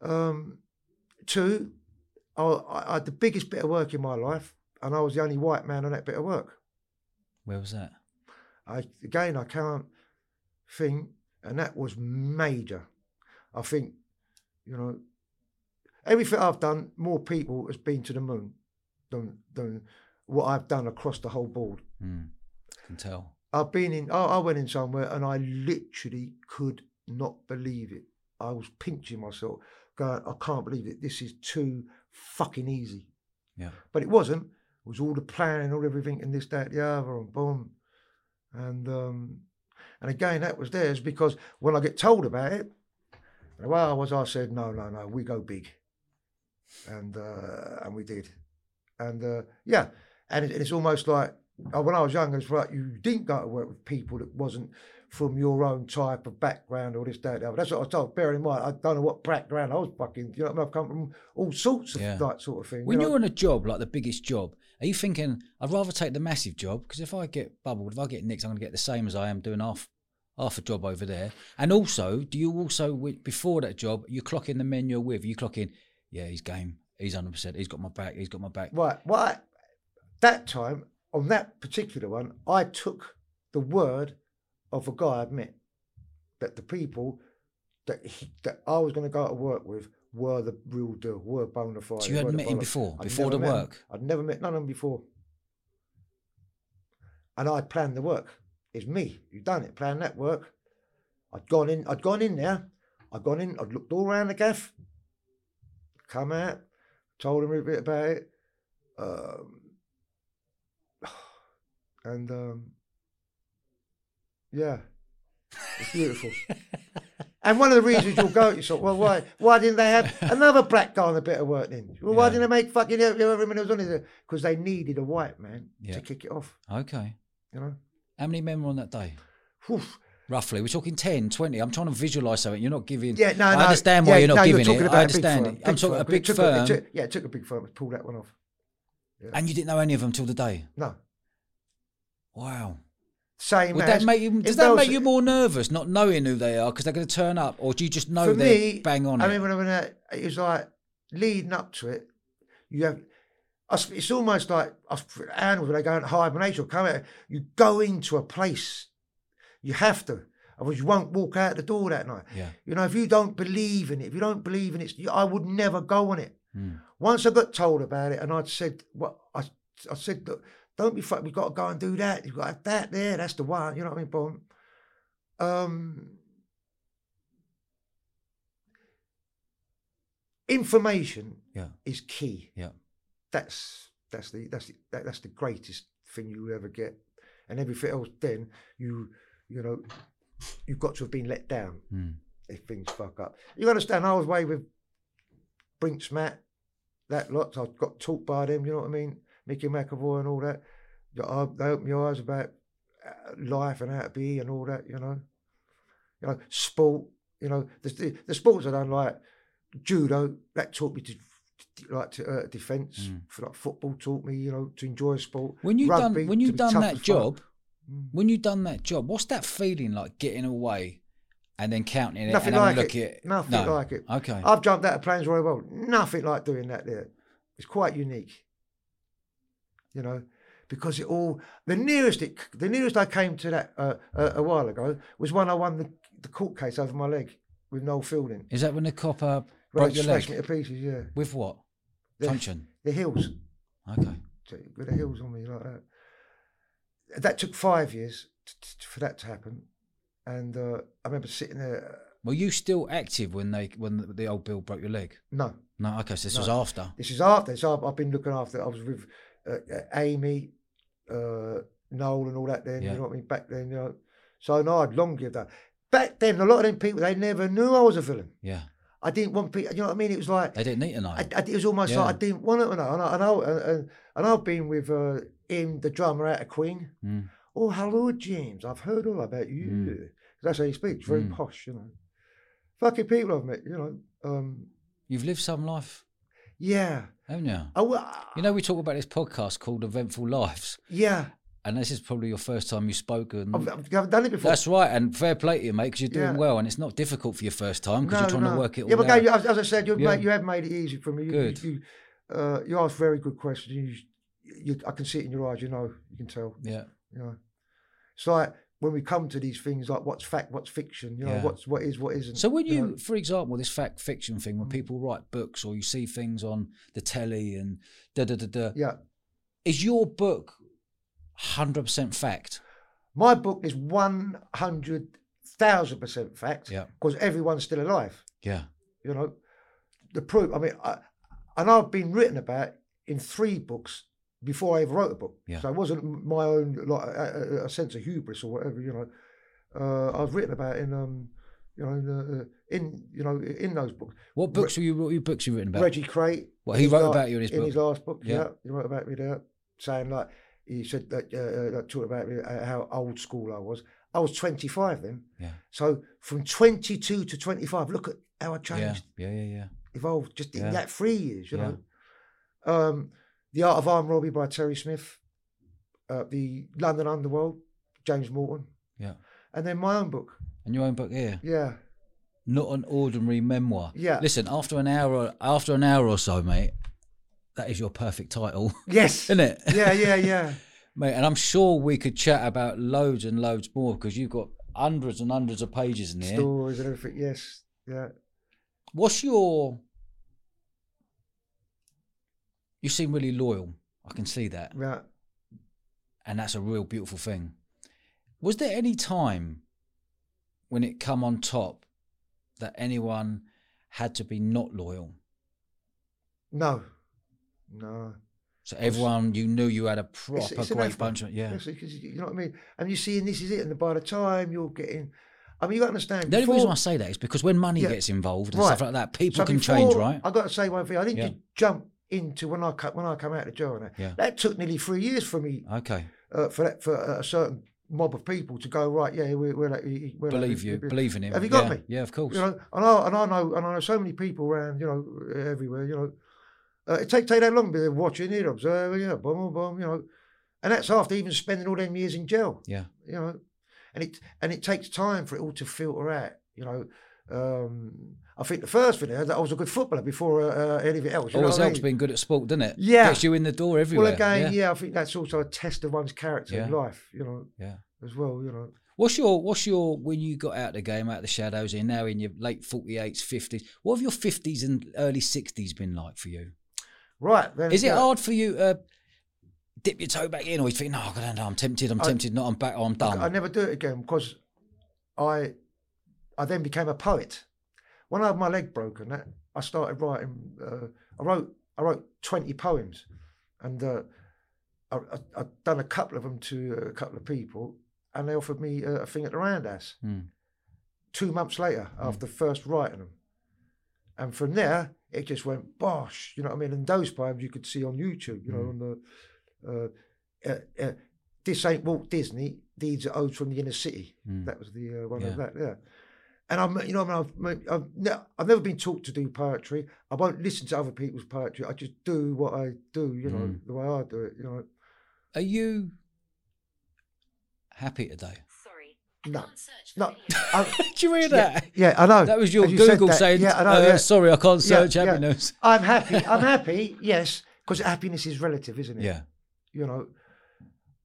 Um, two, I, I had the biggest bit of work in my life, and I was the only white man on that bit of work. Where was that? I again I can't think, and that was major. I think, you know, everything I've done, more people has been to the moon than than what I've done across the whole board. Mm. Can tell. I've been in. I, I went in somewhere and I literally could not believe it. I was pinching myself, going, "I can't believe it. This is too fucking easy." Yeah. But it wasn't. It was all the planning, all everything, and this, that, the other, and boom. And um, and again, that was theirs because when I get told about it, well, I was I said, no, no, no, we go big, and uh, and we did, and uh, yeah, and it, it's almost like uh, when I was young, it's like you didn't go to work with people that wasn't from your own type of background or this, that, other. That's what I was told. Bear in mind, I don't know what background I was fucking. You know, what I mean? I've come from all sorts of Yeah. that sort of thing. When you know? you're on a job, like the biggest job, are you thinking, I'd rather take the massive job? Because if I get bubbled, if I get nicked, I'm going to get the same as I am doing half half a job over there. And also, do you also, before that job, you clock in the men you're with, you clock in, yeah, he's game, he's 100%, he's got my back, he's got my back. Right. Well, I, that time on that particular one, I took the word of a guy I'd met that the people that he, that I was going to go to work with were the real deal, were bona fide. So you were met him before, I'd before the work? I'd never met none of them before, and I'd planned the work. It's me who done it. Planned that work. I'd gone in. I'd gone in there. I'd gone in. I'd looked all around the gaff. Come out. Told him a bit about it. Um, [SIGHS] and um, yeah, it's beautiful. [LAUGHS] and one of the reasons you'll go, you thought, well, why why didn't they have another black guy on a bit of work then? Well, why didn't they make fucking every minute was on it? Because they needed a white man Yeah. to kick it off. Okay. You know, How many men were on that day? Whew. Roughly, we're talking 10, 20. I'm trying to visualise something. You're not giving. Yeah, no, I no. understand why yeah, you're not no, giving talking it. I a understand it. I'm talking a big firm. it took- yeah, it took a big firm to pull that one off. and you didn't know any of them till the day. No, Wow. Same Would that make you? Does that make you more nervous, not knowing who they are, because they're going to turn up, or do you just know they're me, bang on I mean, when I when I- it was like leading up to it, you have. It's almost like animals when they go into hibernation or come out. You go into a place, you have to, otherwise you won't walk out the door that night. yeah. You know, if you don't believe in it, if you don't believe in it, I would never go on it. Mm. Once I got told about it, and I'd said, "What I, I said, look, don't be fucked. We've got to go and do that. You've got that there. That's the one. You know what I mean, Boom. Um, information Yeah. is key. Yeah. That's that's the that's the that, that's the greatest thing you ever get, and everything else. Then you you know you've got to have been let down Mm. if things fuck up. You understand? I was away with Brink's-Mat, that lot. I got taught by them. You know what I mean? Mickey McAvoy and all that. Know, They opened my eyes about uh, life and how to be and all that. You know, you know, sport. You know, the the, the sports I done like judo. That taught me to like to uh, defence. Mm. For like football taught me, you know, to enjoy sport. When you Rugby, done when you done that job, Mm. when you done that job, what's that feeling like getting away and then counting it Nothing like it. at Nothing no. like it. Okay. I've jumped out of planes very well. Nothing like doing that there. It's quite unique. You know, because it all the nearest it the nearest I came to that uh, uh, a while ago was when I won the, the court case over my leg with Noel Fielding. Is that when the copper When broke they your leg? to pieces, yeah. With what? The, Truncheon. the heels. Okay. With the heels on me like that. That took five years t- t- for that to happen. And uh, I remember sitting there. Were you still active when they when the, the old Bill broke your leg? No, No. Okay. So this was after. This is after. So I've, I've been looking after. I was with uh, uh, Amy, uh, Noel, and all that. Then Yeah. you know what I mean. Back then, you know. So no, I'd long give that. Back then, a lot of them people they never knew I was a villain. Yeah. I didn't want people. You know what I mean? It was like They didn't need to know. I, I, it was almost Yeah. like I didn't want to know. And, I, and, I, and, and I've been with uh, him, the drummer out of Queen. Mm. Oh, hello, James. I've heard all about you. Mm. That's how he speaks. Very Mm. posh, you know. Fucking people I've met, you know. Um, You've lived some life, yeah. haven't you? Oh, well, You know, we talk about this podcast called Eventful Lives, yeah. and this is probably your first time you've spoken. I've, I've done it before. That's right, and fair play to you, mate, because you're doing Yeah. well, and it's not difficult for your first time because you're trying to work it all yeah, but as, as I said, Yeah. made, you have made it easy for me. You, Good. You, you, uh, you ask very good questions. You, you, I can see it in your eyes. You know, you can tell. yeah, You know, it's like when we come to these things, like what's fact, what's fiction. You know, Yeah. what's what is, what isn't. So when you, know. for example, this fact fiction thing, Mm. when people write books or you see things on the telly and da da da da, yeah, is your book hundred percent fact? my book is one hundred thousand percent fact. Yeah. because everyone's still alive. Yeah, You know, the proof. I mean, I, and I've been written about in three books before I ever wrote a book. Yeah. So it wasn't my own like a, a, sense of hubris or whatever. You know, uh, I've written about in um, you know, in, uh, in you know, in those books. what books were you? What books you written about? Reggie Kray. Well, he wrote about you in his in book. his last book. Yeah. Yeah, he wrote about me there, saying like he said that uh, uh, talking about me, uh, how old school I was. I was 25 then. Yeah. So from 22 to 25, look at how I changed, yeah, yeah, yeah. evolved just in Yeah. that three years. You Yeah. know, um, the Art of Arm Robbery by Terry Smith, uh, the London Underworld, James Morton, Yeah. and then my own book. And your own book here, Yeah, not an ordinary memoir. Yeah. Listen, after an hour, after an hour or so, mate, that is your perfect title, yes, [LAUGHS] isn't it? yeah, yeah, yeah. [LAUGHS] Mate, and I'm sure we could chat about loads and loads more because you've got hundreds and hundreds of pages in here. Stories and everything. Yes, yeah. What's your. You seem really loyal. I can see that. Yeah. And that's a real beautiful thing. Was there any time when it come on top that anyone had to be not loyal? No, no. So everyone, you knew you had a proper it's an great bunch of yeah. Because you know what I mean. And you see, and this is it. And by the time you're getting, I mean, you got to understand. The only before- reason I say that is because when money Yeah. gets involved and Right. stuff like that, people so can before- change, right? I got to say one thing. I didn't Yeah. just jump into when I cut when I come out of jail. and. Yeah. That took nearly three years for me Okay, uh, for that for a certain mob of people to go right. Yeah, we're, we're like, we're like- believe you, we're- believe in him. Have you got yeah. me? Yeah, of course. You know, and I, and I know, and I know so many people around, you know, everywhere, you know. Uh, it take take that long, but they're watching it, observing, yeah, boom, boom, boom, you know. And that's after even spending all them years in jail, yeah, you know. And it and it takes time for it all to filter out, you know. Um, I think the first thing that I was a good footballer before uh, uh, anything else. You always what I mean? being good at sport, doesn't it? Yeah. gets you in the door everywhere. Well, again, yeah. yeah. I think that's also a test of one's character in life, you know, yeah. as well, you know. What's your what's your when you got out of the game, out of the shadows, and now in your late forty eights, fifties? What have your fifties and early sixties been like for you? Right. Then, Is it yeah, hard for you to dip your toe back in, or you think, no, I don't know, I'm tempted, I'm I- tempted, not, I'm back, oh, I'm done. I never do it again because I I then became a poet. When I had my leg broken, that I started writing. Uh, I wrote I wrote twenty poems, and uh, I, I, I'd done a couple of them to a couple of people, and they offered me a, a thing at the Roundhouse. Hmm. Two months later, after first writing them, and from there it just went bosh. You know what I mean? And those poems you could see on YouTube. You know, Mm. on the uh, uh, uh, this ain't Walt Disney. These are odes from the inner city. Mm. That was the uh, one Yeah. of that. Yeah. And I'm, you know, I mean, I've, I've, ne- I've never been taught to do poetry. I won't listen to other people's poetry. I just do what I do. You know, Mm. the way I do it. You know, Are you happy today? Sorry. No. Can't search no. [LAUGHS] I, [LAUGHS] Did you hear that? yeah, I know. That was your you Google that. saying, Yeah, I know. uh, yeah. sorry, I can't search yeah. happiness. [LAUGHS] I'm happy. I'm happy. Yes, because happiness is relative, isn't it? Yeah. you know,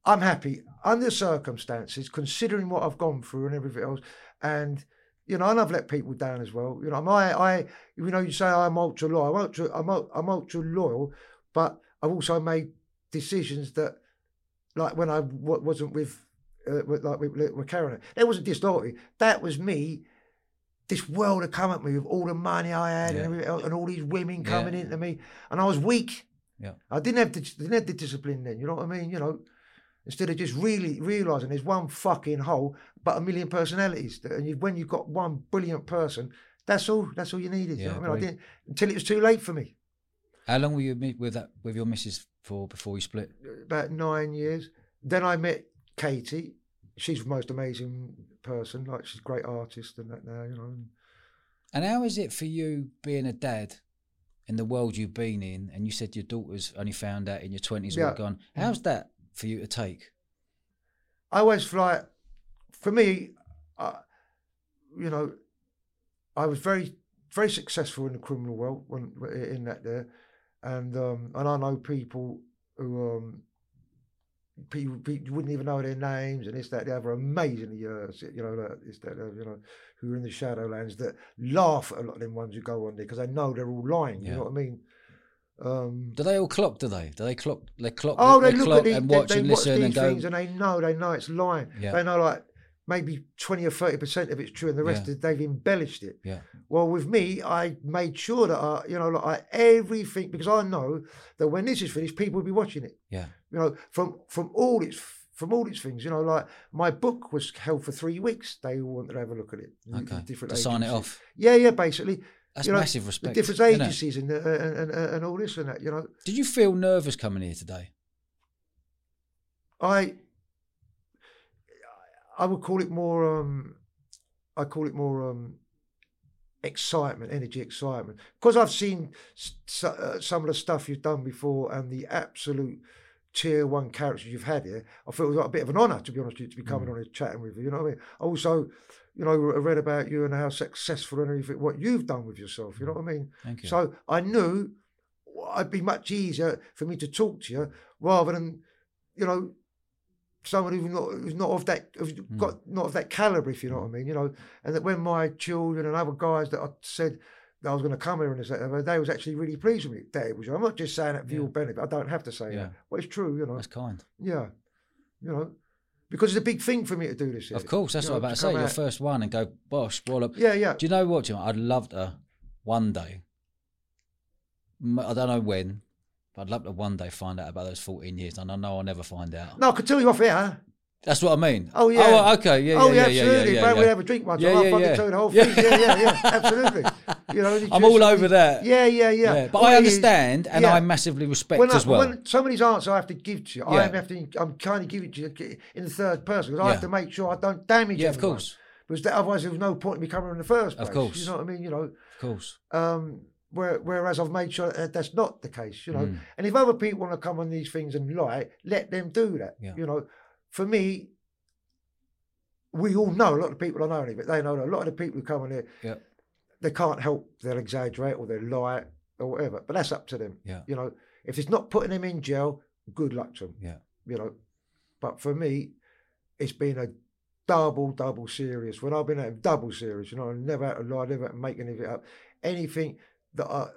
I'm happy under circumstances, considering what I've gone through and everything else. And, you know, and I've let people down as well. You know, I, I you know, you say I'm ultra loyal. I'm ultra, I'm, I'm ultra loyal, but I've also made decisions that, like when I w- wasn't with, uh, with like with, with Karen, that wasn't disloyalty. That was me. This world had come at me with all the money I had Yeah. and, everything and all these women Yeah. coming into me, and I was weak. Yeah. I didn't have the didn't have the discipline then. You know what I mean? You know, instead of just really realizing there's one fucking hole, but a million personalities, and you, when you've got one brilliant person, that's all. That's all you needed. you Yeah, know what I mean? I didn't until it was too late for me. How long were you with that with your missus for before you split? About nine years. Then I met Katie. She's the most amazing person. Like she's a great artist and that now. You know. and- And how is it for you being a dad in the world you've been in? And you said your daughter's only found out in your twenties Yeah. gone. Mm. How's that for you to take? I always like, for me, uh, you know, I was very, very successful in the criminal world when in that there, and um, and I know people who um, people, people you wouldn't even know their names and this that the other amazingly uh, you know this that you know who are in the shadowlands that laugh at a lot of them ones who go on there because they know they're all lying. You know what I mean? Um, Do they all clock? Do they? Do they clock? They clock. Oh, they, they look clock at these, and they, watch they and watch listen and go. things and they know they know it's lying. Yeah. They know like maybe twenty or thirty percent of it's true, and the rest Yeah. is they've embellished it. Yeah. Well, with me, I made sure that I, you know, like I, everything because I know that when this is finished, people will be watching it. Yeah. You know, from from all its from all its things. You know, like my book was held for three weeks. They all wanted to have a look at it. the Okay. Different To sign it off. Yeah, yeah. Basically, That's you know, massive the respect. different agencies and, uh, and and and all this and that. You know, Did you feel nervous coming here today? I I would call it more um I call it more um excitement, energy excitement. Because I've seen uh, some of the stuff you've done before and the absolute tier one characters you've had here, I feel it was like a bit of an honour to be honest with you to be coming on and chatting with you. You know what I mean? Also, you know, I read about you and how successful and everything, what you've done with yourself. You know mm. what I mean? Thank you. So I knew it'd be much easier for me to talk to you rather than, you know, someone who's not who's not of that who's Hmm. got not of that caliber, if you know mm. what I mean. You know, and that when my children and other guys that I said that I was going to come here and this, that, and the other, they was actually really pleased with me. That was. I'm not just saying that for Yeah. your benefit. I don't have to say Yeah. that. Well, it's true. You know. That's kind. yeah. You know, because it's a big thing for me to do this. Here, Of course, that's you what I'm about to say. Your first one and go, Bosh, wallop. Yeah, yeah. Do you know what, Jim? I'd love to one day. I don't know when, But I'd love to one day find out about those 14 years, and I know I'll never find out. No, I could tell you off here. That's what I mean. Oh, yeah. Oh, okay. Yeah. oh yeah, yeah, absolutely. Yeah, Bro, yeah, we'd have a drink time. Yeah, yeah, fucking yeah. tell the whole Yeah. thing. Yeah, yeah, yeah, absolutely. You know, [LAUGHS] I'm all over that. Yeah, yeah, yeah. Yeah, But All I understand, and. I massively respect when I, as well. when some of these answers I have to give to you, I have to. I'm kind of giving it to you in the third person because I have to make sure I don't damage. yeah, of course, Because otherwise, there's no point in me coming in the first place. Of course. You know what I mean? You know. of course. Um, where, whereas I've made sure that that's not the case, you know. Mm. And if other people want to come on these things and lie, let them do that. Yeah. You know, for me, we all know a lot of people I know any, but they know a lot of the people who come on here, Yeah. they can't help they'll exaggerate or they'll lie or whatever. But that's up to them. Yeah. You know, if it's not putting them in jail, good luck to them. Yeah. You know, but for me, it's been a double, double serious. When I've been at double serious, you know, I never had to lie, never had to make anything up. Anything that I,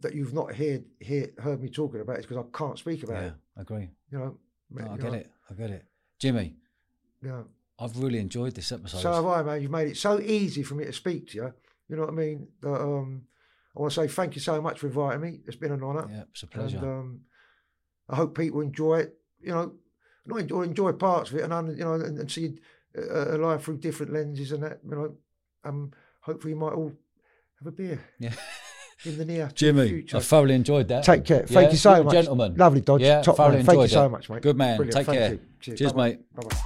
that you've not heard hear, heard me talking about is because I can't speak about Yeah, it. I agree. You know, No, I get know, it. I get it. Jimmy, Yeah. I've really enjoyed this episode. So have I, man. You've made it so easy for me to speak to you. You know what I mean? That, um, I want to say thank you so much for inviting me. It's been an honour. yeah, it's a pleasure. And um, I hope people enjoy it. You know, not enjoy, enjoy parts of it, and you know, and, and see a, a life through different lenses and that. You know, um, hopefully, you might all have a beer. Yeah. [LAUGHS] In the near Jimmy, future. I thoroughly enjoyed that. Take care. Thank Yeah, you so much, Gentlemen. Lovely, Dodge. Yeah, Top thoroughly man. Thank you so much, mate. Good man. Brilliant. Take Thank care. you. Cheers, Cheers, Bye-bye. mate. Bye bye.